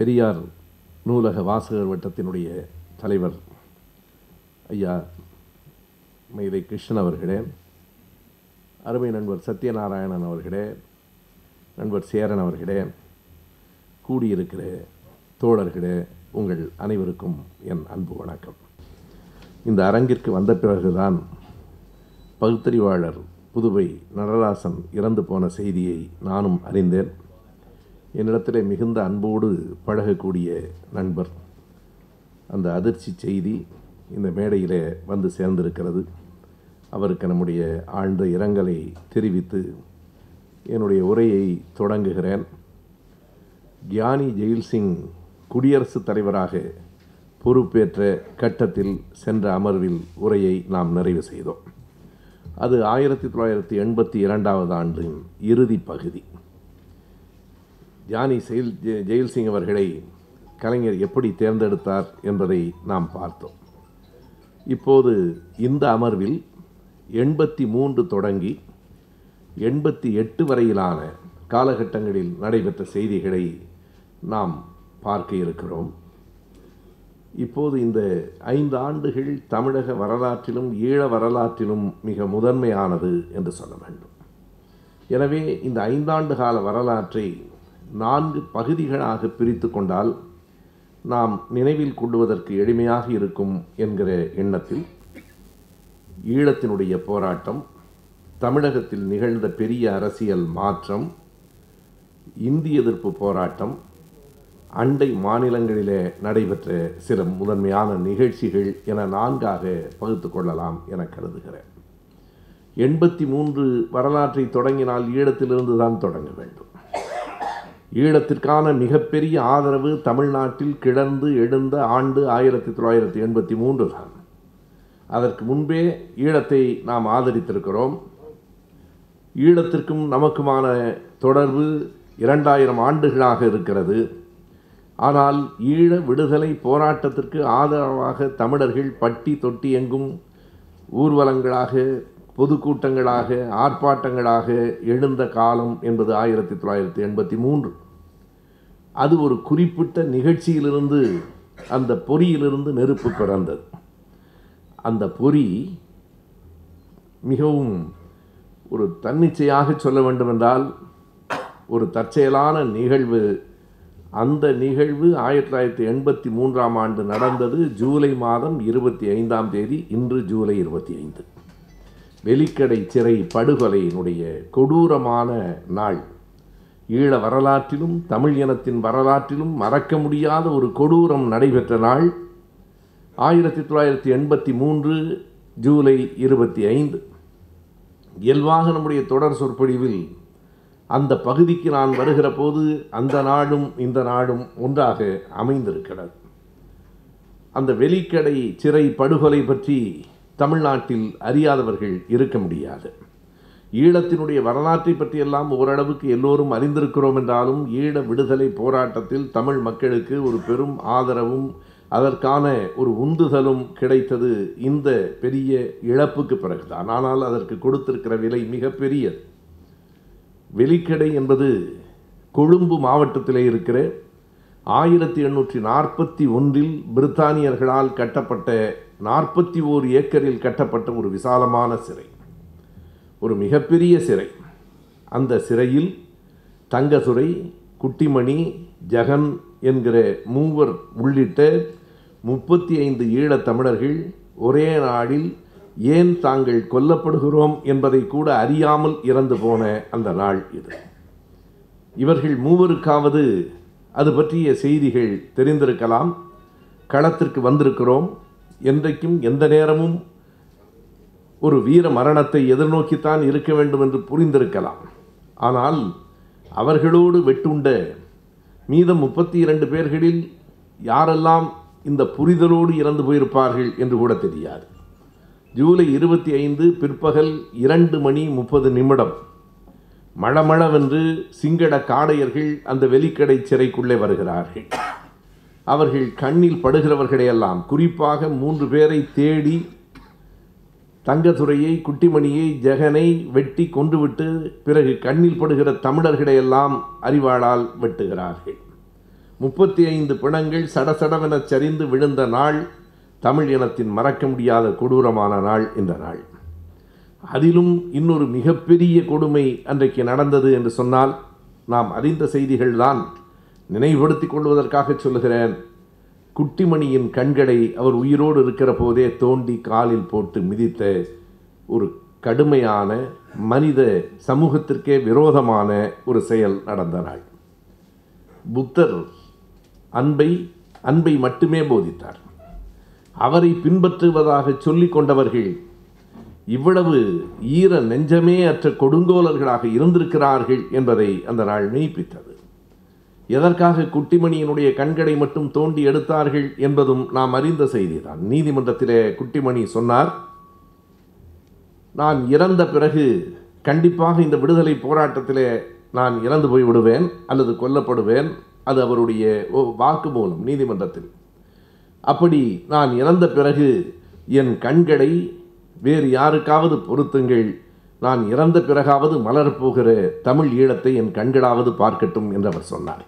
பெரியார் நூலக வாசகர் வட்டத்தினுடைய தலைவர் ஐயா மைதை கிருஷ்ணன் அவர்களே அருமை நண்பர் சத்யநாராயணன் அவர்களே நண்பர் சேரன் அவர்களே கூடியிருக்கிற தோழர்களே உங்கள் அனைவருக்கும் என் அன்பு வணக்கம். இந்த அரங்கிற்கு வந்த பிறகுதான் பகுத்தறிவாளர் புதுவை நடராசன் இறந்து போன செய்தியை நானும் அறிந்தேன். என்னிடத்தில் மிகுந்த அன்போடு பழகக்கூடிய நண்பர். அந்த அதிர்ச்சி செய்தி இந்த மேடையில் வந்து சேர்ந்திருக்கிறது. அவருக்கு நம்முடைய ஆழ்ந்த இரங்கலை தெரிவித்து என்னுடைய உரையை தொடங்குகிறேன். கியானி ஜெயில்சிங் குடியரசுத் தலைவராக பொறுப்பேற்ற கட்டத்தில் சென்ற அமர்வில் உரையை நாம் நிறைவு செய்தோம். அது ஆயிரத்தி தொள்ளாயிரத்தி எண்பத்தி இரண்டாவது ஆண்டின் இறுதி பகுதி. ஜானி செயல் ஜெ- ஜெயில்சிங் அவர்களை கலைஞர் எப்படி தேர்ந்தெடுத்தார் என்பதை நாம் பார்த்தோம். இப்போது இந்த அமர்வில் எண்பத்தி மூன்று தொடங்கி எண்பத்தி எட்டு வரையிலான காலகட்டங்களில் நடைபெற்ற செய்திகளை நாம் பார்க்க இருக்கிறோம். இப்போது இந்த ஐந்து ஆண்டுகள் தமிழக வரலாற்றிலும் ஈழ வரலாற்றிலும் மிக முதன்மையானது என்று சொல்ல வேண்டும். எனவே இந்த ஐந்தாண்டு கால வரலாற்றை நான்கு பகுதிகளாக பிரித்து கொண்டால் நாம் நினைவில் கொள்வதற்கு எளிமையாக இருக்கும் என்கிற எண்ணத்தில் ஈழத்தினுடைய போராட்டம் தமிழகத்தில் நிகழ்ந்த பெரிய அரசியல் மாற்றம் இந்திய எதிர்ப்பு போராட்டம் அண்டை மாநிலங்களிலே நடைபெற்ற சில முதன்மையான நிகழ்ச்சிகள் என நான்காக பகுத்து கொள்ளலாம் என கருதுகிறேன். எண்பத்தி மூன்று வரலாற்றை தொடங்கினால் ஈழத்திலிருந்து தான் தொடங்க வேண்டும். ஈழத்திற்கான மிகப்பெரிய ஆதரவு தமிழ்நாட்டில் கிடந்து எழுந்த ஆண்டு ஆயிரத்தி தொள்ளாயிரத்தி எண்பத்தி மூன்று தான். அதற்கு முன்பே ஈழத்தை நாம் ஆதரித்திருக்கிறோம். ஈழத்திற்கும் நமக்குமான தொடர்பு இரண்டாயிரம் ஆண்டுகளாக இருக்கிறது. ஆனால் ஈழ விடுதலை போராட்டத்திற்கு ஆதரவாக தமிழர்கள் பட்டி தொட்டி எங்கும் ஊர்வலங்களாக பொதுக்கூட்டங்களாக ஆர்ப்பாட்டங்களாக எழுந்த காலம் என்பது ஆயிரத்தி தொள்ளாயிரத்தி எண்பத்தி மூன்று. அது ஒரு குறிப்பிட்ட நிகழ்ச்சியிலிருந்து அந்த பொறியிலிருந்து நெருப்பு பிறந்தது. அந்த பொறி மிகவும் ஒரு தன்னிச்சையாக சொல்ல வேண்டுமென்றால் ஒரு தற்செயலான நிகழ்வு. அந்த நிகழ்வு ஆயிரத்தி தொள்ளாயிரத்தி எண்பத்தி மூன்றாம் ஆண்டு நடந்தது ஜூலை மாதம் இருபத்தி ஐந்தாம் தேதி இன்று ஜூலை இருபத்தி ஐந்து. வெலிக்கடை சிறை படுகொலையினுடைய கொடூரமான நாள். ஈழ வரலாற்றிலும் தமிழ் இனத்தின் வரலாற்றிலும் மறக்க முடியாத ஒரு கொடூரம் நடைபெற்ற நாள். ஆயிரத்தி தொள்ளாயிரத்தி எண்பத்தி மூன்று ஜூலை இருபத்தி ஐந்து. இயல்பாக நம்முடைய தொடர் சொற்பொழிவில் அந்த பகுதிக்கு நான் வருகிற போது அந்த நாடும் இந்த நாடும் ஒன்றாக அமைந்திருக்கிறது. அந்த வெலிக்கடை சிறை படுகொலை பற்றி தமிழ்நாட்டில் அறியாதவர்கள் இருக்க முடியாது. ஈழத்தினுடைய வரலாற்றை பற்றியெல்லாம் ஓரளவுக்கு எல்லோரும் அறிந்திருக்கிறோம் என்றாலும் ஈழ விடுதலை போராட்டத்தில் தமிழ் மக்களுக்கு ஒரு பெரும் ஆதரவும் அதற்கான ஒரு உந்துதலும் கிடைத்தது இந்த பெரிய இழப்புக்கு பிறகுதான். ஆனால் அதற்கு கொடுத்திருக்கிற விலை மிகப்பெரியது வெலிக்கடை என்பது கொழும்பு மாவட்டத்திலே இருக்கிற ஆயிரத்தி எண்ணூற்றி நாற்பத்தி ஒன்றில் பிரித்தானியர்களால் கட்டப்பட்ட நாற்பத்தி ஓர் ஏக்கரில் கட்டப்பட்ட ஒரு விசாலமான சிறை. ஒரு மிகப்பெரிய சிறை. அந்த சிறையில் தங்கசுரை குட்டிமணி ஜெகன் என்கிற மூவர் உள்ளிட்ட முப்பத்தி ஐந்து ஈழத் தமிழர்கள் ஒரே நாளில் ஏன் தாங்கள் கொல்லப்படுகிறோம் என்பதை கூட அறியாமல் இறந்து போன அந்த நாள் இது. இவர்கள் மூவருக்காவது அது பற்றிய செய்திகள் தெரிந்திருக்கலாம் களத்திற்கு வந்திருக்கிறோம். என்றைக்கும் எந்த நேரமும் ஒரு வீர மரணத்தை எதிர்நோக்கித்தான் இருக்க வேண்டும் என்று புரிந்திருக்கலாம். ஆனால் அவர்களோடு வெட்டுண்ட மீதம் முப்பத்தி இரண்டு பேர்களில் யாரெல்லாம் இந்த புரிதலோடு இறந்து போயிருப்பார்கள் என்று கூட தெரியாது. ஜூலை இருபத்தி ஐந்து பிற்பகல் இரண்டு மணி முப்பது நிமிடம். மழமளவென்று சிங்கள காடையர்கள் அந்த வெலிக்கடை சிறைக்குள்ளே வருகிறார்கள். அவர்கள் கண்ணில் படுகிறவர்களையெல்லாம் குறிப்பாக மூன்று பேரை தேடி தங்கத்துறையை குட்டிமணியை ஜெகனை வெட்டி கொன்றுவிட்டு பிறகு கண்ணில் படுகிற தமிழர்களையெல்லாம் அறிவாளால் வெட்டுகிறார்கள். முப்பத்தி ஐந்து பிணங்கள் சடசடவென சரிந்து விழுந்த நாள் தமிழ் இனத்தின் மறக்க முடியாத கொடூரமான நாள் இந்த நாள். அதிலும் இன்னொரு மிகப்பெரிய கொடுமை அன்றைக்கு நடந்தது என்று சொன்னால் நாம் அறிந்த செய்திகள்தான் நினைவுபடுத்திக் கொள்வதற்காக சொல்லுகிறேன். குட்டிமணியின் கண்களை அவர் உயிரோடு இருக்கிற போதே தோண்டி காலில் போட்டு மிதித்த ஒரு கடுமையான மனித சமூகத்திற்கே விரோதமான ஒரு செயல் நடந்த நாள் புத்தர் அன்பை அன்பை மட்டுமே போதித்தார். அவரை பின்பற்றுவதாக சொல்லிக் கொண்டவர்கள் இவ்வளவு ஈர நெஞ்சமே அற்ற கொடுங்கோலர்களாக இருந்திருக்கிறார்கள் என்பதை அந்த நாள் மெய்ப்பித்தது. எதற்காக குட்டிமணியினுடைய கண்களை மட்டும் தோண்டி எடுத்தார்கள் என்பதும் நாம் அறிந்த செய்திதான். நீதிமன்றத்திலே குட்டிமணி சொன்னார் நான் இறந்த பிறகு கண்டிப்பாக இந்த விடுதலை போராட்டத்திலே நான் இறந்து போய் விடுவேன் அல்லது கொல்லப்படுவேன். அது அவருடைய வாக்கு மூலம் நீதிமன்றத்தில். அப்படி நான் இறந்த பிறகு என் கண்களை வேறு யாருக்காவது பொருத்துங்கள். நான் இறந்த பிறகாவது மலரப்போகிற தமிழ் ஈழத்தை என் கண்களாவது பார்க்கட்டும் என்று அவர் சொன்னார்.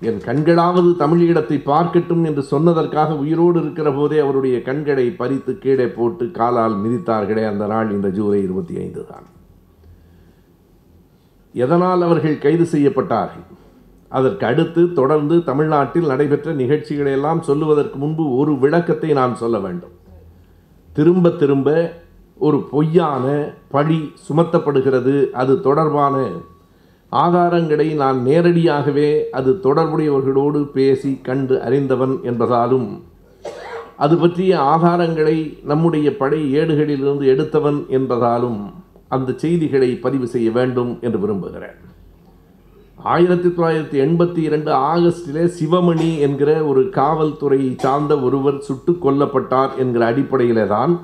என் கண்களாவது தமிழீழத்தை பார்க்கட்டும் என்று சொன்னதற்காக உயிரோடு இருக்கிற போதே அவருடைய கண்களை பறித்து கீழே போட்டு காலால் மிதித்தார்களே அந்த நாள் இந்த ஜூலை இருபத்தி ஐந்து தான். எதனால் அவர்கள் கைது செய்யப்பட்டார்கள்? அதற்கு அடுத்து தொடர்ந்து தமிழ்நாட்டில் நடைபெற்ற நிகழ்ச்சிகளை எல்லாம் சொல்லுவதற்கு முன்பு ஒரு விளக்கத்தை நான் சொல்ல வேண்டும். திரும்ப திரும்ப ஒரு பொய்யான பழி சுமத்தப்படுகிறது. அது தொடர்பான ஆதாரங்களை நான் நேரடியாகவே அது தொடர்புடையவர்களோடு பேசி கண்டு அறிந்தவன் என்பதாலும் அது பற்றிய ஆதாரங்களை நம்முடைய படை ஏடுகளிலிருந்து எடுத்தவன் என்பதாலும் அந்த செய்திகளை பதிவு செய்ய வேண்டும் என்று விரும்புகிறேன். ஆயிரத்தி தொள்ளாயிரத்தி எண்பத்தி இரண்டு ஆகஸ்டிலே சிவமணி என்கிற ஒரு காவல்துறையை சார்ந்த ஒருவர் சுட்டு கொல்லப்பட்டார் என்கிற அடிப்படையிலே தான்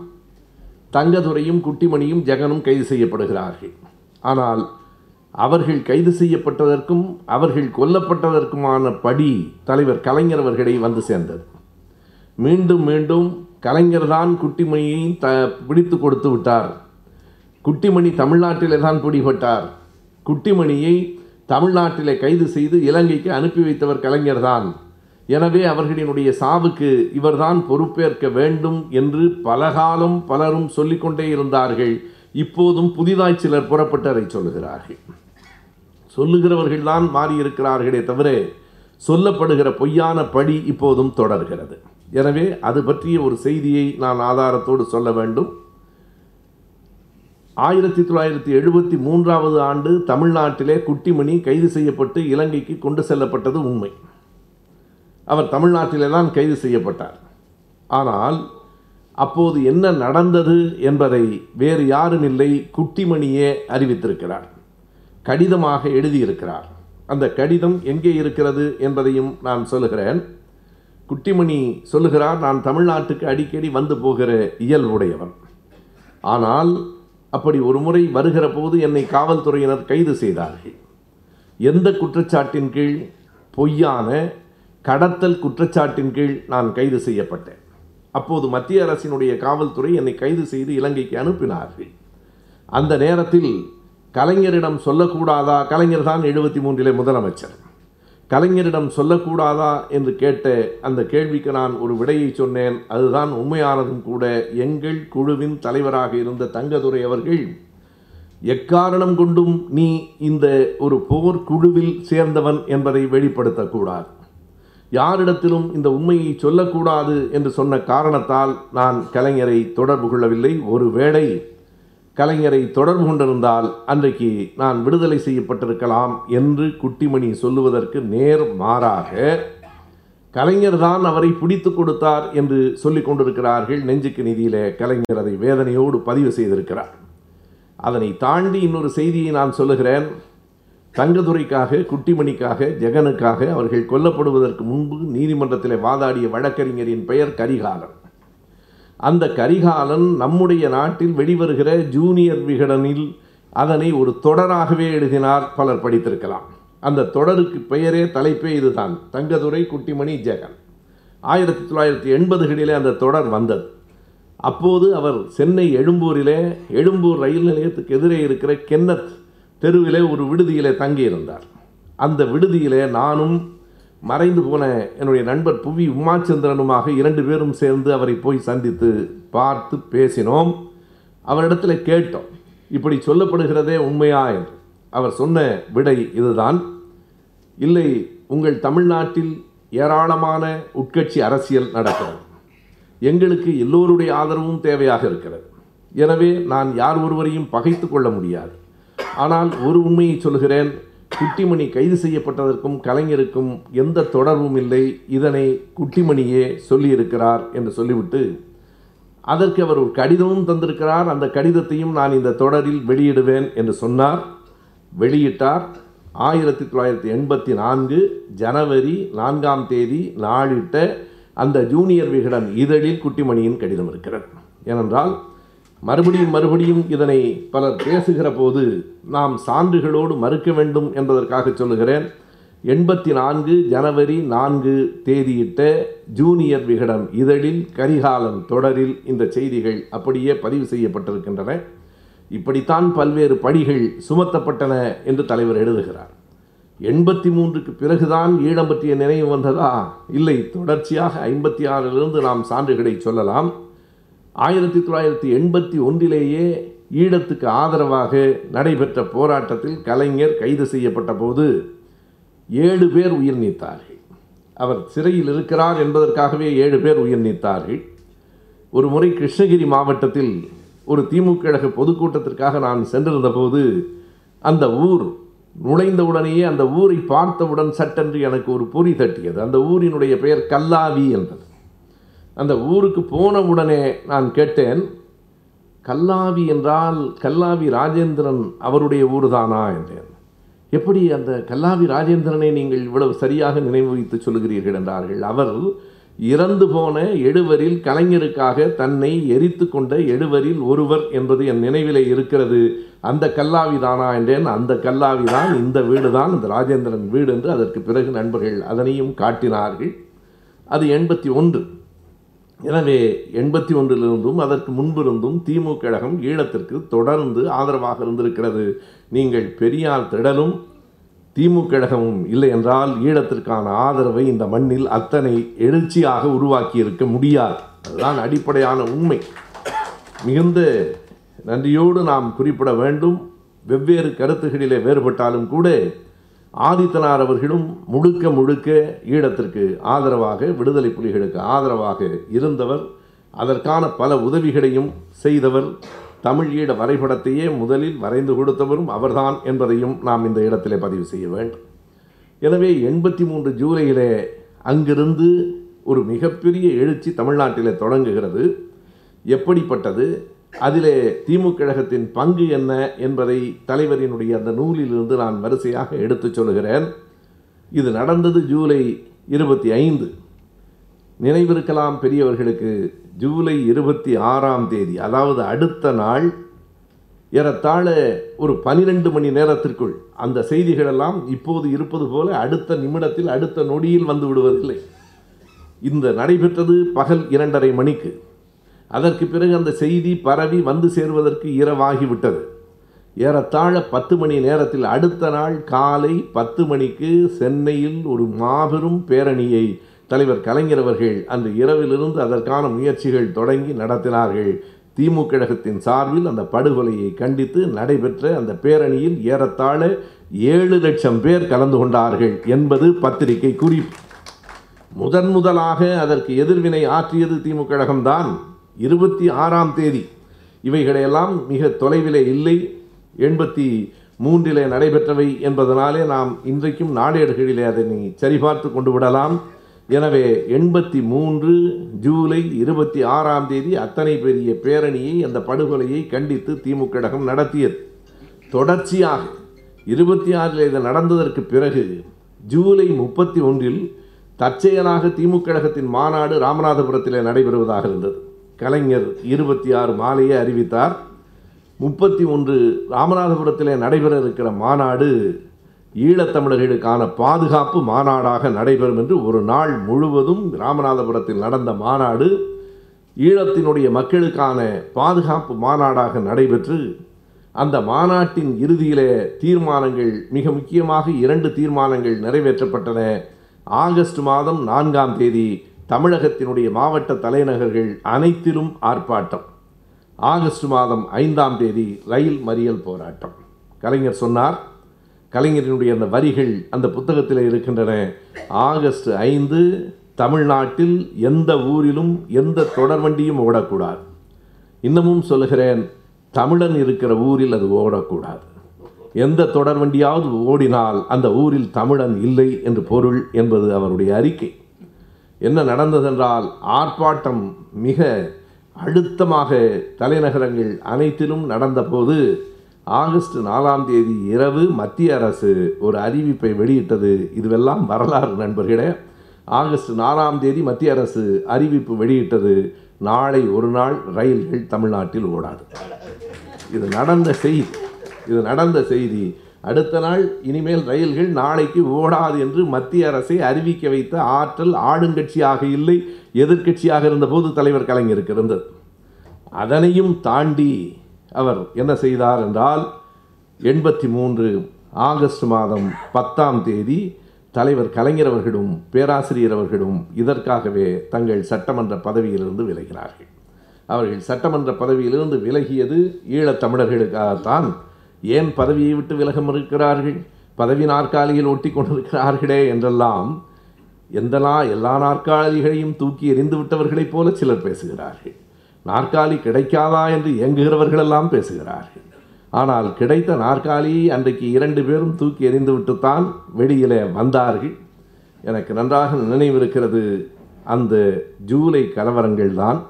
தங்கதுரையும் குட்டிமணியும் ஜெகனும் கைது செய்யப்படுகிறார்கள். ஆனால் அவர்கள் கைது செய்யப்பட்டதற்கும் அவர்கள் கொல்லப்பட்டதற்குமான படி தலைவர் கலைஞர் அவர்களை வந்து சேர்ந்தது. மீண்டும் மீண்டும் கலைஞர் தான் குட்டிமணியை த பிடித்து கொடுத்து விட்டார். குட்டிமணி தமிழ்நாட்டிலே தான் பிடிபட்டார். குட்டிமணியை தமிழ்நாட்டிலே கைது செய்து இலங்கைக்கு அனுப்பி வைத்தவர் கலைஞர்தான். எனவே அவர்களினுடைய சாவுக்கு இவர்தான் பொறுப்பேற்க வேண்டும் என்று பலகாலம் பலரும் சொல்லிக்கொண்டே இருந்தார்கள். இப்போதும் புதிதாய் சிலர் புறப்பட்டதை சொல்கிறார்கள் சொல்லுகிறவர்கள் தான் மாறியிருக்கிறார்களே தவிர சொல்லப்படுகிற பொய்யான படி இப்போதும் தொடர்கிறது. எனவே அது பற்றிய ஒரு செய்தியை நான் ஆதாரத்தோடு சொல்ல வேண்டும். ஆயிரத்தி தொள்ளாயிரத்தி எழுபத்தி மூன்றாவது ஆண்டு தமிழ்நாட்டிலே குட்டிமணி கைது செய்யப்பட்டு இலங்கைக்கு கொண்டு செல்லப்பட்டது உண்மை. அவர் தமிழ்நாட்டிலே தான் கைது செய்யப்பட்டார். ஆனால் அப்போது என்ன நடந்தது என்பதை வேறு யாரும் இல்லை குட்டிமணியே அறிவித்திருக்கிறார். கடிதமாக எழுதியிருக்கிறார். அந்த கடிதம் எங்கே இருக்கிறது என்பதையும் நான் சொல்லுகிறேன். குட்டிமணி சொல்லுகிறார் நான் தமிழ்நாட்டுக்கு அடிக்கடி வந்து போகிற இயல்புடையவன். ஆனால் அப்படி ஒரு முறை வருகிற போது என்னை காவல்துறையினர் கைது செய்தார்கள். எந்த குற்றச்சாட்டின் கீழ்? பொய்யான கடத்தல் குற்றச்சாட்டின் கீழ் நான் கைது செய்யப்பட்டேன். அப்போது மத்திய அரசினுடைய காவல்துறை என்னை கைது செய்து இலங்கைக்கு அனுப்பினார்கள். அந்த நேரத்தில் கலைஞரிடம் சொல்லக்கூடாதா? கலைஞர் தான் எழுபத்தி மூன்றிலே முதலமைச்சர். கலைஞரிடம் சொல்லக்கூடாதா என்று கேட்ட அந்த கேள்விக்கு நான் ஒரு விடையை சொன்னேன். அதுதான் உண்மையானதும் கூட. எங்கள் குழுவின் தலைவராக இருந்த தங்கதுரை அவர்கள் எக்காரணம் கொண்டும் நீ இந்த ஒரு போர் குழுவில் சேர்ந்தவன் என்பதை வெளிப்படுத்தக்கூடாது. யாரிடத்திலும் இந்த உண்மையை சொல்லக்கூடாது என்று சொன்ன காரணத்தால் நான் கலைஞரை தொடர்பு கொள்ளவில்லை. ஒருவேளை கலைஞரை தொடர்பு கொண்டிருந்தால் அன்றைக்கு நான் விடுதலை செய்யப்பட்டிருக்கலாம் என்று குட்டிமணி சொல்லுவதற்கு நேர் மாறாக கலைஞர் தான் அவரை பிடித்து கொடுத்தார் என்று சொல்லிக் கொண்டிருக்கிறார்கள். நெஞ்சுக்கு நிதியிலே கலைஞர் அதை வேதனையோடு பதிவு செய்திருக்கிறார். அதனை தாண்டி இன்னொரு செய்தியை நான் சொல்லுகிறேன். தங்கதுரைக்காக குட்டிமணிக்காக ஜெகனுக்காக அவர்கள் கொல்லப்படுவதற்கு முன்பு நீதிமன்றத்தில் வாதாடிய வழக்கறிஞரின் பெயர் கரிகாலன். அந்த கரிகாலன் நம்முடைய நாட்டில் வெளிவருகிற ஜூனியர் விகடனில் அதனை ஒரு தொடராகவே எழுதினார் பலர் படித்திருக்கலாம். அந்த தொடருக்கு பெயரே தலைப்பே இதுதான். தங்கதுரை குட்டிமணி ஜெகன். ஆயிரத்தி தொள்ளாயிரத்தி எண்பதுகளிலே அந்த தொடர் வந்தது. அப்போது அவர் சென்னை எழும்பூரிலே எழும்பூர் ரயில் நிலையத்துக்கு எதிரே இருக்கிற கென்னத் தெருவிலே ஒரு விடுதியிலே தங்கியிருந்தார். அந்த விடுதியிலே நானும் மறைந்து போன என்னுடைய நண்பர் புவி உமாச்சந்திரனுமாக இரண்டு பேரும் சேர்ந்து அவரை போய் சந்தித்து பார்த்து பேசினோம். அவரிடத்தில் கேட்டோம் இப்படி சொல்லப்படுகிறதே உண்மையா? என்று. அவர் சொன்ன விடை இதுதான். இல்லை உங்கள் தமிழ்நாட்டில் ஏராளமான உட்கட்சி அரசியல் நடக்கிறது. எங்களுக்கு எல்லோருடைய ஆதரவும் தேவையாக இருக்கிறது. எனவே நான் யார் ஒருவரையும் பகைத்து கொள்ள முடியாது. ஆனால் ஒரு உண்மையை சொல்கிறேன் குட்டிமணி கைது செய்யப்பட்டதற்கும் கலைஞருக்கும் எந்த தொடர்பும் இல்லை. இதனை குட்டிமணியே சொல்லியிருக்கிறார் என்று சொல்லிவிட்டு அதற்கு அவர் ஒரு கடிதமும் தந்திருக்கிறார். அந்த கடிதத்தையும் நான் இந்த தொடரில் வெளியிடுவேன் என்று சொன்னார். வெளியிட்டார். ஆயிரத்தி தொள்ளாயிரத்தி எண்பத்தி நான்கு ஜனவரி நான்காம் தேதி நாளிட்ட அந்த ஜூனியர் விகடன் இதழில் குட்டிமணியின் கடிதம் இருக்கிறது. ஏனென்றால் மறுபடியும் மறுபடியும் இதனை பலர் பேசுகிற போது நாம் சான்றுகளோடு மறுக்க வேண்டும் என்பதற்காக சொல்லுகிறேன். எண்பத்தி நான்கு ஜனவரி நான்கு தேதியிட்ட ஜூனியர் விகடன் இதழில் கரிகாலம் தொடரில் இந்த செய்திகள் அப்படியே பதிவு செய்யப்பட்டிருக்கின்றன. இப்படித்தான் பல்வேறு பணிகள் சுமத்தப்பட்டன என்று தலைவர் எழுதுகிறார். எண்பத்தி மூன்றுக்கு பிறகுதான் ஈழம் பற்றிய நினைவு வந்ததா? இல்லை தொடர்ச்சியாக ஐம்பத்தி ஆறிலிருந்து நாம் சான்றுகளை சொல்லலாம். ஆயிரத்தி தொள்ளாயிரத்தி எண்பத்தி ஒன்றிலேயே ஈழத்துக்கு ஆதரவாக நடைபெற்ற போராட்டத்தில் கலைஞர் கைது செய்யப்பட்ட போது ஏழு பேர் உயிர் நீத்தார்கள். அவர் சிறையில் இருக்கிறார் என்பதற்காகவே ஏழு பேர் உயிர் நீத்தார்கள். ஒரு முறை கிருஷ்ணகிரி மாவட்டத்தில் ஒரு திமுக கழக பொதுக்கூட்டத்திற்காக நான் சென்றிருந்த போது அந்த ஊர் நுழைந்தவுடனேயே அந்த ஊரை பார்த்தவுடன் சட்டென்று எனக்கு ஒரு பொறி தட்டியது. அந்த ஊரினுடைய பெயர் கல்லாவி என்றது அந்த ஊருக்கு போன உடனே நான் கேட்டேன் கல்லாவி என்றால் கல்லாவி ராஜேந்திரன் அவருடைய ஊர்தானா? என்றேன். எப்படி அந்த கல்லாவி ராஜேந்திரனை நீங்கள் இவ்வளவு சரியாக நினைவு வைத்து சொல்லுகிறீர்கள்? என்றார்கள். அவர் இறந்து போன எழுவரில் கலைஞருக்காக தன்னை எரித்து கொண்ட எழுவரில் ஒருவர் என்பது என் நினைவிலே இருக்கிறது. அந்த கல்லாவி தானா? என்றேன். அந்த கல்லாவி தான் இந்த வீடு தான் இந்த ராஜேந்திரன் வீடு என்று அதற்கு பிறகு நண்பர்கள் அதனையும் காட்டினார்கள். அது எண்பத்தி ஒன்று. எனவே எண்பத்தி ஒன்றிலிருந்தும் அதற்கு முன்பிருந்தும் திமுக கழகம் ஈழத்திற்கு தொடர்ந்து ஆதரவாக இருந்திருக்கிறது. நீங்கள் பெரியார் திடலும் திமுக கழகமும் இல்லை என்றால் ஈழத்திற்கான ஆதரவை இந்த மண்ணில் அத்தனை எழுச்சியாக உருவாக்கி இருக்க முடியாது. அதுதான் அடிப்படையான உண்மை. மிகுந்த நன்றியோடு நாம் குறிப்பிட வேண்டும். வெவ்வேறு கருத்துகளிலே வேறுபட்டாலும் கூட ஆதித்தனார் அவர்களும் முழுக்க முழுக்க ஈழத்திற்கு ஆதரவாக விடுதலை புலிகளுக்கு ஆதரவாக இருந்தவர். அதற்கான பல உதவிகளையும் செய்தவர். தமிழ் ஈழ வரைபடத்தையே முதலில் வரைந்து கொடுத்தவரும் அவர்தான் என்பதையும் நாம் இந்த இடத்திலே பதிவு செய்ய வேண்டும். எனவே எண்பத்தி மூன்று ஜூலையிலே அங்கிருந்து ஒரு மிகப்பெரிய எழுச்சி தமிழ்நாட்டிலே தொடங்குகிறது. எப்படிப்பட்டது? அதிலே திமுக கழகத்தின் பங்கு என்ன என்பதை தலைவரினுடைய அந்த நூலிலிருந்து நான் வரிசையாக எடுத்துச் சொல்கிறேன் இது நடந்தது ஜூலை இருபத்தி ஐந்து. நினைவிருக்கலாம் பெரியவர்களுக்கு ஜூலை இருபத்தி ஆறாம் தேதி அதாவது அடுத்த நாள் ஏறத்தாழ ஒரு பனிரெண்டு மணி நேரத்திற்குள் அந்த செய்திகளெல்லாம் இப்போது இருப்பது போல அடுத்த நிமிடத்தில் அடுத்த நொடியில் வந்து விடுவதில்லை. இந்த நடைபெற்றது பகல் இரண்டரை மணிக்கு. அதற்கு பிறகு அந்த செய்தி பரவி வந்து சேர்வதற்கு இரவாகிவிட்டது. ஏறத்தாழ பத்து மணி நேரத்தில் அடுத்த நாள் காலை பத்து மணிக்கு சென்னையில் ஒரு மாபெரும் பேரணியை தலைவர் கலைஞர் அவர்கள் அன்று இரவிலிருந்து அதற்கான முயற்சிகள் தொடங்கி நடத்தினார்கள். திமுக கழகத்தின் சார்பில் அந்த படுகொலையை கண்டித்து நடைபெற்ற அந்த பேரணியில் ஏறத்தாழ ஏழு லட்சம் பேர் கலந்து கொண்டார்கள் என்பது பத்திரிகை குறிப்பு. முதன் முதலாக அதற்கு எதிர்வினை ஆற்றியது திமுக கழகம்தான். இருபத்தி ஆறாம் தேதி. இவைகளையெல்லாம் மிக தொலைவிலே இல்லை. எண்பத்தி மூன்றிலே நடைபெற்றவை என்பதனாலே நாம் இன்றைக்கும் நாளேடுகளிலே அதனை சரிபார்த்து கொண்டு விடலாம். எனவே எண்பத்தி மூன்று ஜூலை இருபத்தி ஆறாம் தேதி அத்தனை பெரிய பேரணியை அந்த படுகொலையை கண்டித்து திமுக கழகம் நடத்தியது. தொடர்ச்சியாக இருபத்தி ஆறில் இது நடந்ததற்கு பிறகு ஜூலை முப்பத்தி ஒன்றில் தற்செயலாக திமுக கழகத்தின் மாநாடு ராமநாதபுரத்திலே நடைபெறுவதாக இருந்தது. கலைஞர் இருபத்தி ஆறு மாலையை அறிவித்தார். முப்பத்தி ஒன்று ராமநாதபுரத்திலே நடைபெற இருக்கிற மாநாடு ஈழத்தமிழர்களுக்கான பாதுகாப்பு மாநாடாக நடைபெறும் என்று ஒரு நாள் முழுவதும் ராமநாதபுரத்தில் நடந்த மாநாடு ஈழத்தினுடைய மக்களுக்கான பாதுகாப்பு மாநாடாக நடைபெற்று அந்த மாநாட்டின் இறுதியிலே தீர்மானங்கள் மிக முக்கியமாக இரண்டு தீர்மானங்கள் நிறைவேற்றப்பட்டன. ஆகஸ்ட் மாதம் நான்காம் தேதி தமிழகத்தினுடைய மாவட்ட தலைநகர்கள் அனைத்திலும் ஆர்ப்பாட்டம். ஆகஸ்ட் மாதம் ஐந்தாம் தேதி ரயில் மறியல் போராட்டம். கலைஞர் சொன்னார் கலைஞரினுடைய அந்த வரிகள் அந்த புத்தகத்தில் இருக்கின்றன. ஆகஸ்ட் ஐந்து தமிழ்நாட்டில் எந்த ஊரிலும் எந்த தொடர்வண்டியும் ஓடக்கூடாது. இன்னமும் சொல்லுகிறேன் தமிழன் இருக்கிற ஊரில் அது ஓடக்கூடாது. எந்த தொடர்வண்டியாவது ஓடினால் அந்த ஊரில் தமிழன் இல்லை என்று பொருள் என்பது அவருடைய அறிக்கை. என்ன நடந்ததென்றால் ஆர்ப்பாட்டம் மிக அழுத்தமாக தலைநகரங்கள் அனைத்திலும் நடந்தபோது ஆகஸ்ட் நாலாம் தேதி இரவு மத்திய அரசு ஒரு அறிவிப்பை வெளியிட்டது. இதுவெல்லாம் வரலாறு நண்பர்களே. ஆகஸ்ட் நாலாம் தேதி மத்திய அரசு அறிவிப்பு வெளியிட்டது. நாளை ஒரு நாள் ரயில்கள் தமிழ்நாட்டில் ஓடாது. இது நடந்த செய்தி. இது நடந்த செய்தி. அடுத்த நாள் இனிமேல் ரயில்கள் நாளைக்கு ஓடாது என்று மத்திய அரசை அறிவிக்க வைத்த ஆற்றல் ஆளுங்கட்சியாக இல்லை எதிர்க்கட்சியாக இருந்தபோது தலைவர் கலைஞருக்கு இருந்தது அதனையும் தாண்டி அவர் என்ன செய்தார் என்றால் எண்பத்தி மூன்று ஆகஸ்ட் மாதம் பத்தாம் தேதி தலைவர் கலைஞர் அவர்களும் பேராசிரியர் அவர்களும் இதற்காகவே தங்கள் சட்டமன்ற பதவியிலிருந்து விலகினார்கள். அவர்கள் சட்டமன்ற பதவியிலிருந்து விலகியது ஈழத்தமிழர்களுக்காகத்தான் ஏன் பதவியை விட்டு விலக மறுக்கிறார்கள் பதவி நாற்காலியில் ஒட்டி கொண்டிருக்கிறார்களே என்றெல்லாம் எந்தனா எல்லா நாற்காலிகளையும் தூக்கி எறிந்து விட்டவர்களைப் போல சிலர் பேசுகிறார்கள். நாற்காலி கிடைக்காதா என்று இயங்குகிறவர்களெல்லாம் பேசுகிறார்கள். ஆனால் கிடைத்த நாற்காலியை அன்றைக்கு இரண்டு பேரும் தூக்கி எறிந்து விட்டுத்தான் வெளியிலே வந்தார்கள். எனக்கு நன்றாக நினைவிருக்கிறது அந்த ஜூலை கலவரங்கள் தான்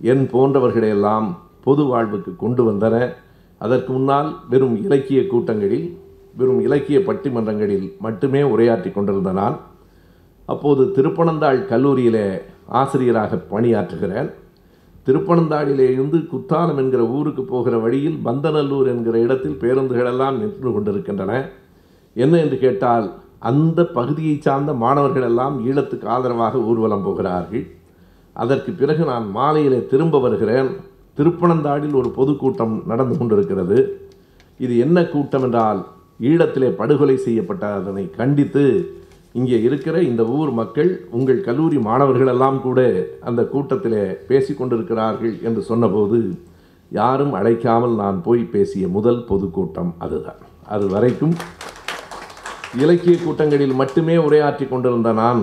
என் போன்றவர்களையெல்லாம் பொது வாழ்வுக்கு கொண்டு வந்தன. அதற்கு முன்னால் வெறும் இலக்கிய கூட்டங்களில் வெறும் இலக்கிய பட்டிமன்றங்களில் மட்டுமே உரையாற்றி கொண்டிருந்த நான் அப்போது திருப்பனந்தாள் கல்லூரியிலே ஆசிரியராக பணியாற்றுகிறேன் திருப்பனந்தாளிலே இருந்து குத்தாலம் என்கிற ஊருக்கு போகிற வழியில் பந்தநல்லூர் என்கிற இடத்தில் பேருந்துகளெல்லாம் நின்று கொண்டிருக்கின்றன. என்ன என்று கேட்டால் அந்த பகுதியை சார்ந்த மாணவர்கள் எல்லாம் ஈழத்துக்கு ஆதரவாக ஊர்வலம் போகிறார்கள். அதற்கு பிறகு நான் மாலையிலே திரும்ப வருகிறேன். திருப்பனந்தாடில் ஒரு பொதுக்கூட்டம் நடந்து கொண்டிருக்கிறது. இது என்ன கூட்டம் என்றால் ஈழத்திலே படுகொலை செய்யப்பட்ட அதனை கண்டித்து இங்கே இருக்கிற இந்த ஊர் மக்கள் உங்கள் கல்லூரி மாணவர்களெல்லாம் கூட அந்த கூட்டத்திலே பேசி கொண்டிருக்கிறார்கள் என்று சொன்னபோது யாரும் அழைக்காமல் நான் போய் பேசிய முதல் பொதுக்கூட்டம் அதுதான். அது வரைக்கும் இலக்கிய கூட்டங்களில் மட்டுமே உரையாற்றி கொண்டிருந்த நான்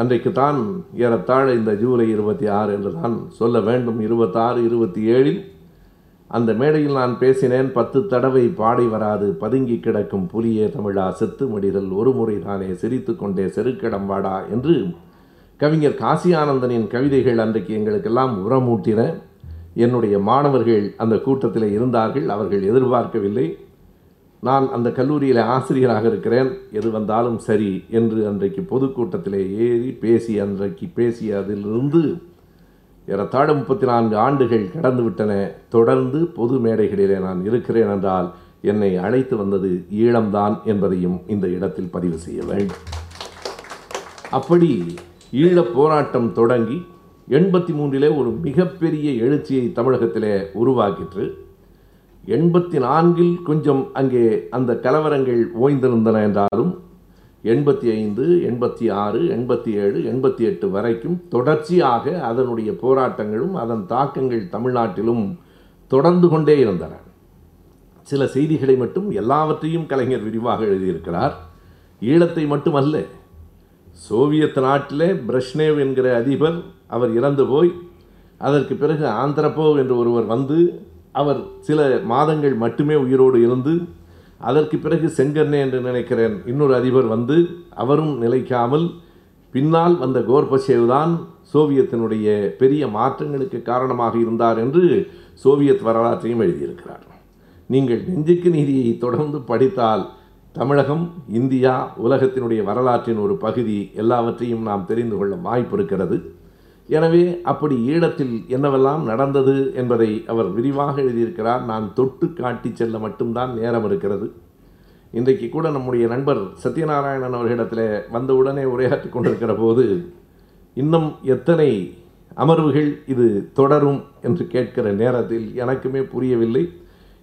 அன்றைக்கு தான் ஏறத்தாழ இந்த ஜூலை இருபத்தி ஆறு என்று தான் சொல்ல வேண்டும். இருபத்தாறு இருபத்தி ஏழில் அந்த மேடையில் நான் பேசினேன் பத்து தடவை பாடி வராது பதுங்கி கிடக்கும் புலியே தமிழா செத்து மடிதல் ஒரு முறை தானே சிரித்து கொண்டே செருக்கிடம் வாடா என்று கவிஞர் காசி ஆனந்தனின் கவிதைகள் அன்றைக்கு எங்களுக்கெல்லாம் உரமூட்டின. என்னுடைய மாணவர்கள் அந்த கூட்டத்தில் இருந்தார்கள் அவர்கள் எதிர்பார்க்கவில்லை. நான் அந்த கல்லூரியில் ஆசிரியராக இருக்கிறேன். எது வந்தாலும் சரி என்று அன்றைக்கு பொதுக்கூட்டத்திலே ஏறி பேசி அன்றைக்கு பேசிய அதிலிருந்து ஏறத்தாழ முப்பத்தி நான்கு ஆண்டுகள் கடந்து விட்டன தொடர்ந்து பொது மேடைகளிலே நான் இருக்கிறேன் என்றால் என்னை அழைத்து வந்தது ஈழம்தான் என்பதையும் இந்த இடத்தில் பதிவு செய்ய வேண்டும். அப்படி ஈழப் போராட்டம் தொடங்கி எண்பத்தி மூன்றிலே ஒரு மிகப்பெரிய எழுச்சியை தமிழகத்திலே உருவாக்கிற்று. எண்பத்தி நான்கில் கொஞ்சம் அங்கே அந்த கலவரங்கள் ஓய்ந்திருந்தன என்றாலும் எண்பத்தி ஐந்து எண்பத்தி ஆறு எண்பத்தி ஏழு எண்பத்தி எட்டு வரைக்கும் தொடர்ச்சியாக அதனுடைய போராட்டங்களும் அதன் தாக்கங்கள் தமிழ்நாட்டிலும் தொடர்ந்து கொண்டே இருந்தன. சில செய்திகளை மட்டும் எல்லாவற்றையும் கலைஞர் விரிவாக எழுதியிருக்கிறார். ஈழத்தை மட்டுமல்ல சோவியத் நாட்டிலே பிரஷ்னேவ் என்கிற அதிபர் அவர் இறந்து போய் அதற்கு பிறகு ஆந்திரப்போ என்று ஒருவர் வந்து அவர் சில மாதங்கள் மட்டுமே உயிரோடு இருந்து அதற்கு பிறகு செங்கண்ணே என்று நினைக்கிறேன். இன்னொரு அதிபர் வந்து அவரும் நிலைக்காமல் பின்னால் வந்த கோர்பச்சேவ் தான் சோவியத்தினுடைய பெரிய மாற்றங்களுக்கு காரணமாக இருந்தார் என்று சோவியத் வரலாற்றையும் எழுதியிருக்கிறார். நீங்கள் நெஞ்சுக்கு நீதியை தொடர்ந்து படித்தால் தமிழகம் இந்தியா உலகத்தினுடைய வரலாற்றின் ஒரு பகுதி எல்லாவற்றையும் நாம் தெரிந்து கொள்ள வாய்ப்பு இருக்கிறது. எனவே அப்படி ஈழத்தில் என்னவெல்லாம் நடந்தது என்பதை அவர் விரிவாக எழுதியிருக்கிறார். நான் தொட்டு காட்டி செல்ல மட்டும்தான் நேரம் இருக்கிறது. இன்றைக்கு கூட நம்முடைய நண்பர் சத்யநாராயணன் அவர்களிடத்தில் வந்தவுடனே உரையாற்றி கொண்டிருக்கிற போது இன்னும் எத்தனை அமர்வுகள் இது தொடரும்? என்று கேட்கிற நேரத்தில் எனக்குமே புரியவில்லை.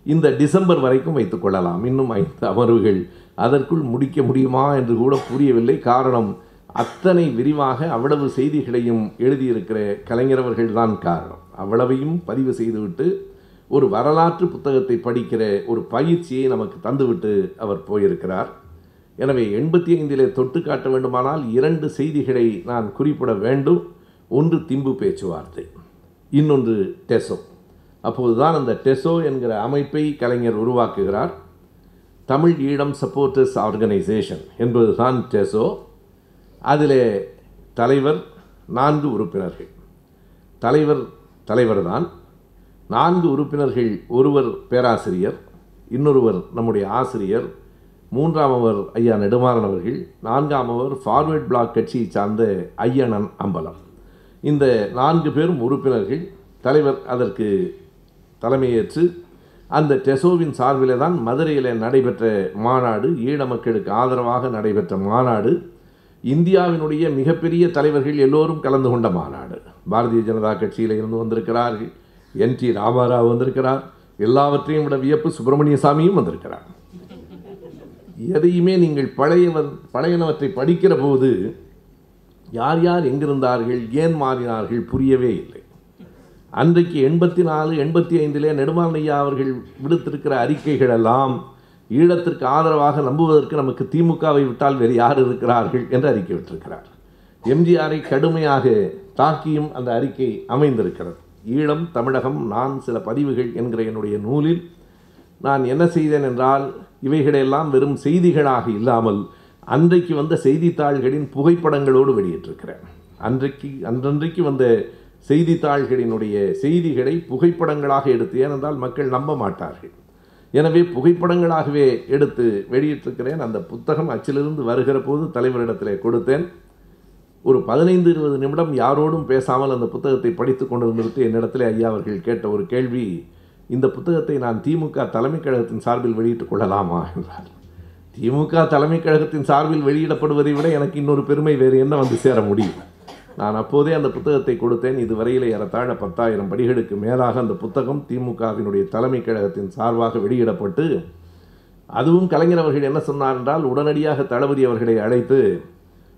இந்த டிசம்பர் வரைக்கும் வைத்துக்கொள்ளலாம் இன்னும் ஐந்து அமர்வுகள் அதற்குள் முடிக்க முடியுமா என்று கூட புரியவில்லை. காரணம் அத்தனை விரிவாக அவ்வளவு செய்திகளையும் எழுதியிருக்கிற கலைஞரவர்கள் தான் காரணம். அவ்வளவையும் பதிவு செய்துவிட்டு ஒரு வரலாற்று புத்தகத்தை படிக்கிற ஒரு பயிற்சியை நமக்கு தந்துவிட்டு அவர் போயிருக்கிறார். எனவே எண்பத்தி ஐந்திலே தொட்டு காட்ட வேண்டுமானால் இரண்டு செய்திகளை நான் குறிப்பிட வேண்டும். ஒன்று திம்பு பேச்சுவார்த்தை இன்னொன்று டெசோ. அப்போதுதான் அந்த டெசோ என்கிற அமைப்பை கலைஞர் உருவாக்குகிறார். தமிழ் ஈழம் சப்போர்ட்டர்ஸ் ஆர்கனைசேஷன் என்பதுதான் டெசோ. அதிலே தலைவர் நான்கு உறுப்பினர்கள். தலைவர் தலைவர் தான் நான்கு உறுப்பினர்கள் ஒருவர் பேராசிரியர் இன்னொருவர் நம்முடைய ஆசிரியர் மூன்றாமவர் ஐயா நெடுமாறன் அவர்கள் நான்காமவர் ஃபார்வேர்ட் பிளாக் கட்சியை சார்ந்த ஐயனன் அம்பலம். இந்த நான்கு பேரும் உறுப்பினர்கள். தலைவர் அதற்கு தலைமையேற்று அந்த டெசோவின் சார்பிலே தான் மதுரையில் நடைபெற்ற மாநாடு ஈழ மக்களுக்கு ஆதரவாக நடைபெற்ற மாநாடு இந்தியாவினுடைய மிகப்பெரிய தலைவர்கள் எல்லோரும் கலந்து கொண்ட மாநாடு. பாரதிய ஜனதா கட்சியில் இருந்து வந்திருக்கிறார்கள். என் டி ராமாராவ் வந்திருக்கிறார். எல்லாவற்றையும் விட வியப்பு சுப்பிரமணிய சாமியும் வந்திருக்கிறார். எதையுமே நீங்கள் பழையவன் பழையனவற்றை படிக்கிற போது யார் யார் எங்கிருந்தார்கள் ஏன் மாறினார்கள் புரியவே இல்லை. அன்றைக்கு எண்பத்தி நாலு எண்பத்தி ஐந்திலே நெடுமாலையா ஐயா அவர்கள் விடுத்திருக்கிற அறிக்கைகள் எல்லாம் ஈழத்திற்கு ஆதரவாக நம்புவதற்கு நமக்கு திமுகவை விட்டால் வேறு யார் இருக்கிறார்கள் என்று அறிக்கை விட்டிருக்கிறார். எம்ஜிஆரை கடுமையாக தாக்கியும் அந்த அறிக்கை அமைந்திருக்கிறது. ஈழம் தமிழகம் நான் சில பதிவுகள் என்கிற என்னுடைய நூலில் நான் என்ன செய்தேன் என்றால் இவைகளெல்லாம் வெறும் செய்திகளாக இல்லாமல் அன்றைக்கு வந்த செய்தித்தாள்களின் புகைப்படங்களோடு வெளியிட்டிருக்கிறேன். அன்றைக்கு அன்றன்றைக்கு வந்த செய்தித்தாள்களினுடைய செய்திகளை புகைப்படங்களாக எடுத்து ஏனென்றால் மக்கள் நம்ப மாட்டார்கள். எனவே புகைப்படங்களாகவே எடுத்து வெளியிட்டிருக்கிறேன். அந்த புத்தகம் அச்சிலிருந்து வருகிற போது தலைவரிடத்திலே கொடுத்தேன். ஒரு பதினைந்து இருபது நிமிடம் யாரோடும் பேசாமல் அந்த புத்தகத்தை படித்து கொண்டிருந்துவிட்டு என்னிடத்திலே ஐயா அவர்கள் கேட்ட ஒரு கேள்வி இந்த புத்தகத்தை நான் திமுக தலைமைக் கழகத்தின் சார்பில் வெளியிட்டுக் கொள்ளலாமா என்றார். திமுக தலைமைக் கழகத்தின் சார்பில் வெளியிடப்படுவதை விட எனக்கு இன்னொரு பெருமை வேறு என்ன வந்து சேர முடியும்? நான் அப்போதே அந்த புத்தகத்தை கொடுத்தேன். இதுவரையில் ஏறத்தாழ பத்தாயிரம் படிகளுக்கு மேலாக அந்த புத்தகம் திமுகவினுடைய தலைமைக் கழகத்தின் சார்பாக வெளியிடப்பட்டு அதுவும் கலைஞர் அவர்கள் என்ன சொன்னார் என்றால் உடனடியாக தளபதி அவர்களை அழைத்து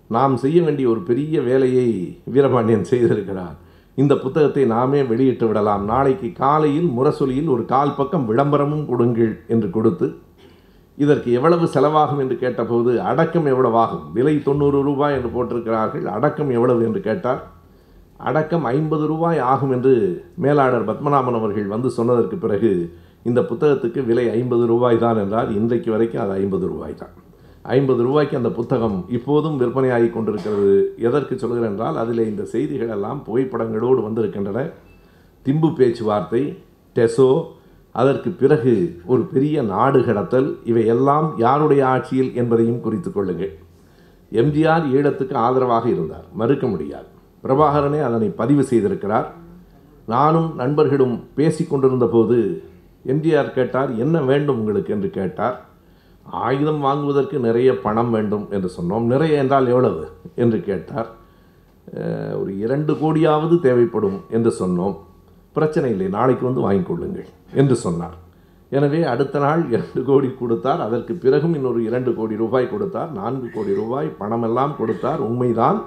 நாம் செய்ய வேண்டிய ஒரு பெரிய வேலையை வீரபாண்டியன் செய்திருக்கிறார். இந்த புத்தகத்தை நாமே வெளியிட்டு விடலாம். நாளைக்கு காலையில் முரசொலியில் ஒரு கால் பக்கம் விளம்பரமும் கொடுங்கள் என்று கொடுத்து இதற்கு எவ்வளவு செலவாகும் என்று கேட்டபோது அடக்கம் எவ்வளவாகும்? விலை தொண்ணூறு ரூபாய் என்று போட்டிருக்கிறார்கள் அடக்கம் எவ்வளவு என்று கேட்டார். அடக்கம் ஐம்பது ரூபாய் ஆகும் என்று மேலாளர் பத்மநாபன் அவர்கள் வந்து சொன்னதற்கு பிறகு இந்த புத்தகத்துக்கு விலை ஐம்பது ரூபாய் தான் என்றார். இன்றைக்கு வரைக்கும் அது ஐம்பது ரூபாய் தான். ஐம்பது ரூபாய்க்கு அந்த புத்தகம் இப்போதும் விற்பனையாகி கொண்டிருக்கிறது. எதற்கு சொல்கிறேன் என்றால் அதில் இந்த செய்திகள் எல்லாம் புகைப்படங்களோடு வந்திருக்கின்றன. திம்பு பேச்சுவார்த்தை டெசோ அதற்கு பிறகு ஒரு பெரிய நாடு கடத்தல் இவையெல்லாம் யாருடைய ஆட்சியில் என்பதையும் குறித்து கொள்ளுங்கள். எம்ஜிஆர் ஈழத்துக்கு ஆதரவாக இருந்தார் மறுக்க முடியாது. பிரபாகரனே அதனை பதிவு செய்திருக்கிறார். நானும் நண்பர்களும் பேசி கொண்டிருந்த போது எம்ஜிஆர் கேட்டார் என்ன வேண்டும் உங்களுக்கு? என்று கேட்டார். ஆயுதம் வாங்குவதற்கு நிறைய பணம் வேண்டும் என்று சொன்னோம். நிறைய என்றால் எவ்வளவு? என்று கேட்டார். ஒரு இரண்டு கோடியாவது தேவைப்படும் என்று சொன்னோம். பிரச்சனை இல்லை நாளைக்கு வந்து வாங்கி கொள்ளுங்கள் என்று சொன்னார். எனவே அடுத்த நாள் இரண்டு கோடி கொடுத்தார். அதற்கு பிறகும் இன்னொரு இரண்டு கோடி ரூபாய் கொடுத்தார். நான்கு கோடி ரூபாய் பணமெல்லாம் கொடுத்தார். உண்மைதான்.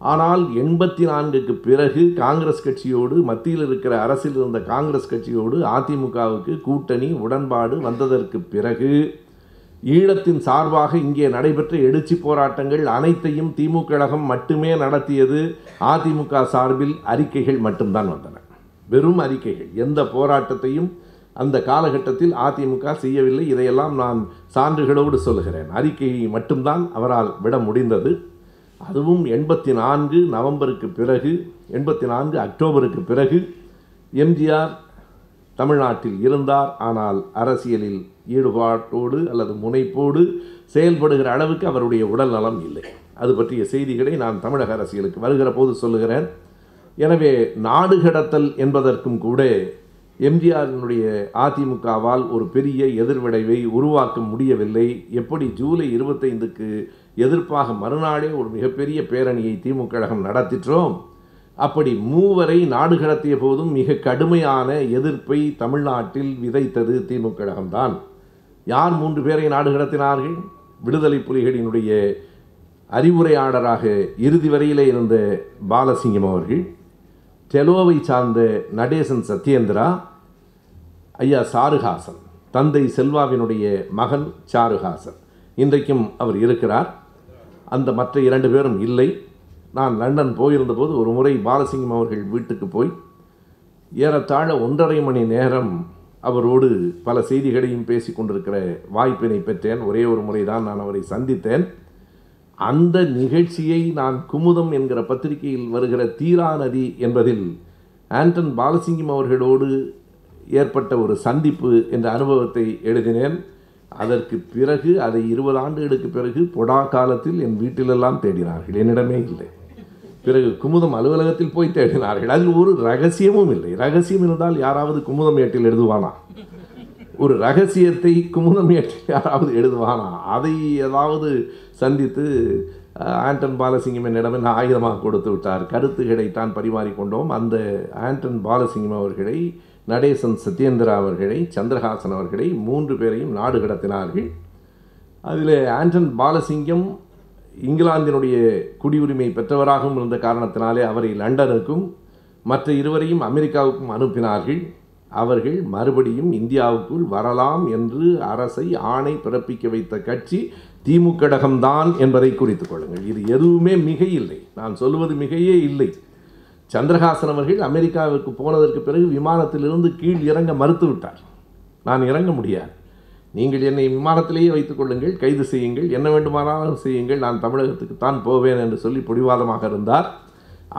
ஆனால் எண்பத்தி நான்குக்கு பிறகு காங்கிரஸ் கட்சியோடு மத்தியில் இருக்கிற அரசில் இருந்த காங்கிரஸ் கட்சியோடு அதிமுகவுக்கு கூட்டணி உடன்பாடு வந்ததற்கு பிறகு ஈழத்தின் சார்பாக இங்கே நடைபெற்ற எழுச்சி போராட்டங்கள் அனைத்தையும் திமுக கழகம் மட்டுமே நடத்தியது. அதிமுக சார்பில் அறிக்கைகள் மட்டும்தான் வந்தன. வெறும் அறிக்கைகள். எந்த போராட்டத்தையும் அந்த காலகட்டத்தில் அதிமுக செய்யவில்லை. இதையெல்லாம் நான் சான்றுகளோடு சொல்லுகிறேன். அறிக்கையை மட்டும்தான் அவரால் விட முடிந்தது. அதுவும் எண்பத்தி நான்கு நவம்பருக்கு பிறகு எண்பத்தி நான்கு அக்டோபருக்கு பிறகு எம்ஜிஆர் தமிழ்நாட்டில் இருந்தார். ஆனால் அரசியலில் ஈடுபாட்டோடு அல்லது முனைப்போடு செயல்படுகிற அளவுக்கு அவருடைய உடல் நலம் இல்லை. அது பற்றிய செய்திகளை நான் தமிழக அரசியலுக்கு வருகிற போது சொல்லுகிறேன். எனவே நாடு கடத்தல் என்பதற்கும் கூட எம்ஜிஆரினுடைய அதிமுகவால் ஒரு பெரிய எதிர்விளைவை உருவாக்க முடியவில்லை. எப்படி ஜூலை இருபத்தைந்துக்கு எதிர்ப்பாக மறுநாளே ஒரு மிகப்பெரிய பேரணியை திமுக கழகம் நடத்திற்றோம்? அப்படி மூவரை நாடு கடத்திய போதும் மிக கடுமையான எதிர்ப்பை தமிழ்நாட்டில் விதைத்தது திமுக கழகம்தான். யார் மூன்று பேரை நாடு கடத்தினார்கள்? விடுதலை புலிகளினுடைய அறிவுரையாளராக இறுதி வரையிலே இருந்த பாலசிங்கம் அவர்கள். டெலோவை சார்ந்த நடேசன் சத்யேந்திரா ஐயா சாருஹாசன் தந்தை செல்வாவினுடைய மகன் சாருஹாசன். இன்றைக்கும் அவர் இருக்கிறார். அந்த மற்ற இரண்டு பேரும் இல்லை. நான் லண்டன் போயிருந்தபோது ஒரு முறை பாலசிங்கம் அவர்கள் வீட்டுக்கு போய் ஏறத்தாழ ஒன்றரை மணி நேரம் அவரோடு பல செய்திகளையும் பேசி கொண்டிருக்கிற வாய்ப்பினை பெற்றேன். ஒரே ஒரு முறை தான் நான் அவரை சந்தித்தேன். அந்த நிகழ்ச்சியை நான் குமுதம் என்கிற பத்திரிகையில் வருகிற தீரா நதி என்பதில் ஆண்டன் பாலசிங்கம் அவர்களோடு ஏற்பட்ட ஒரு சந்திப்பு என்ற அனுபவத்தை எழுதினேன். அதற்கு பிறகு அதை இருபது ஆண்டுகளுக்கு பிறகு பொடா காலத்தில் என் வீட்டிலெல்லாம் தேடினார்கள். என்னிடமே இல்லை. பிறகு குமுதம் அலுவலகத்தில் போய் தேடினார்கள். அதில் ஒரு ரகசியமும் இல்லை. ரகசியம் இருந்தால் யாராவது குமுதம் ஏட்டில் எழுதுவானா? ஒரு ரகசியத்தை குமுதம் ஏட்டில் யாராவது எழுதுவானா? அதை ஏதாவது சந்தித்து ஆண்டன் பாலசிங்கம் என்னிடம் என்ன ஆயுதமாக கொடுத்து விட்டார். கருத்துக்களை தான் பரிமாறிக்கொண்டோம் அந்த ஆண்டன் பாலசிங்கம் அவர்களை நடேசன் சத்யேந்திரா அவர்களை சந்திரஹாசன் அவர்களை மூன்று பேரையும் நாடு கடத்தினார்கள். அதில் ஆண்டன் பாலசிங்கம் இங்கிலாந்தினுடைய குடியுரிமை பெற்றவராகவும் இருந்த காரணத்தினாலே அவரை லண்டனுக்கும் மற்ற இருவரையும் அமெரிக்காவுக்கும் அனுப்பினார்கள். அவர்கள் மறுபடியும் இந்தியாவுக்குள் வரலாம் என்று அரசை ஆணை பிறப்பிக்க வைத்த கட்சி திமுகடகம்தான் என்பதை குறித்துக் கொள்ளுங்கள். இது எதுவுமே மிகையில்லை இல்லை. நான் சொல்வது மிகையே இல்லை. சந்திரஹாசன் அவர்கள் அமெரிக்காவிற்கு போனதற்கு பிறகு விமானத்திலிருந்து கீழ் இறங்க மறுத்துவிட்டார் நான் இறங்க முடியாது. நீங்கள் என்னை விமானத்திலேயே வைத்துக் கொள்ளுங்கள் கைது செய்யுங்கள் என்ன வேண்டுமானாலும் செய்யுங்கள் நான் தமிழகத்துக்கு தான் போவேன் என்று சொல்லி பிடிவாதமாக இருந்தார்.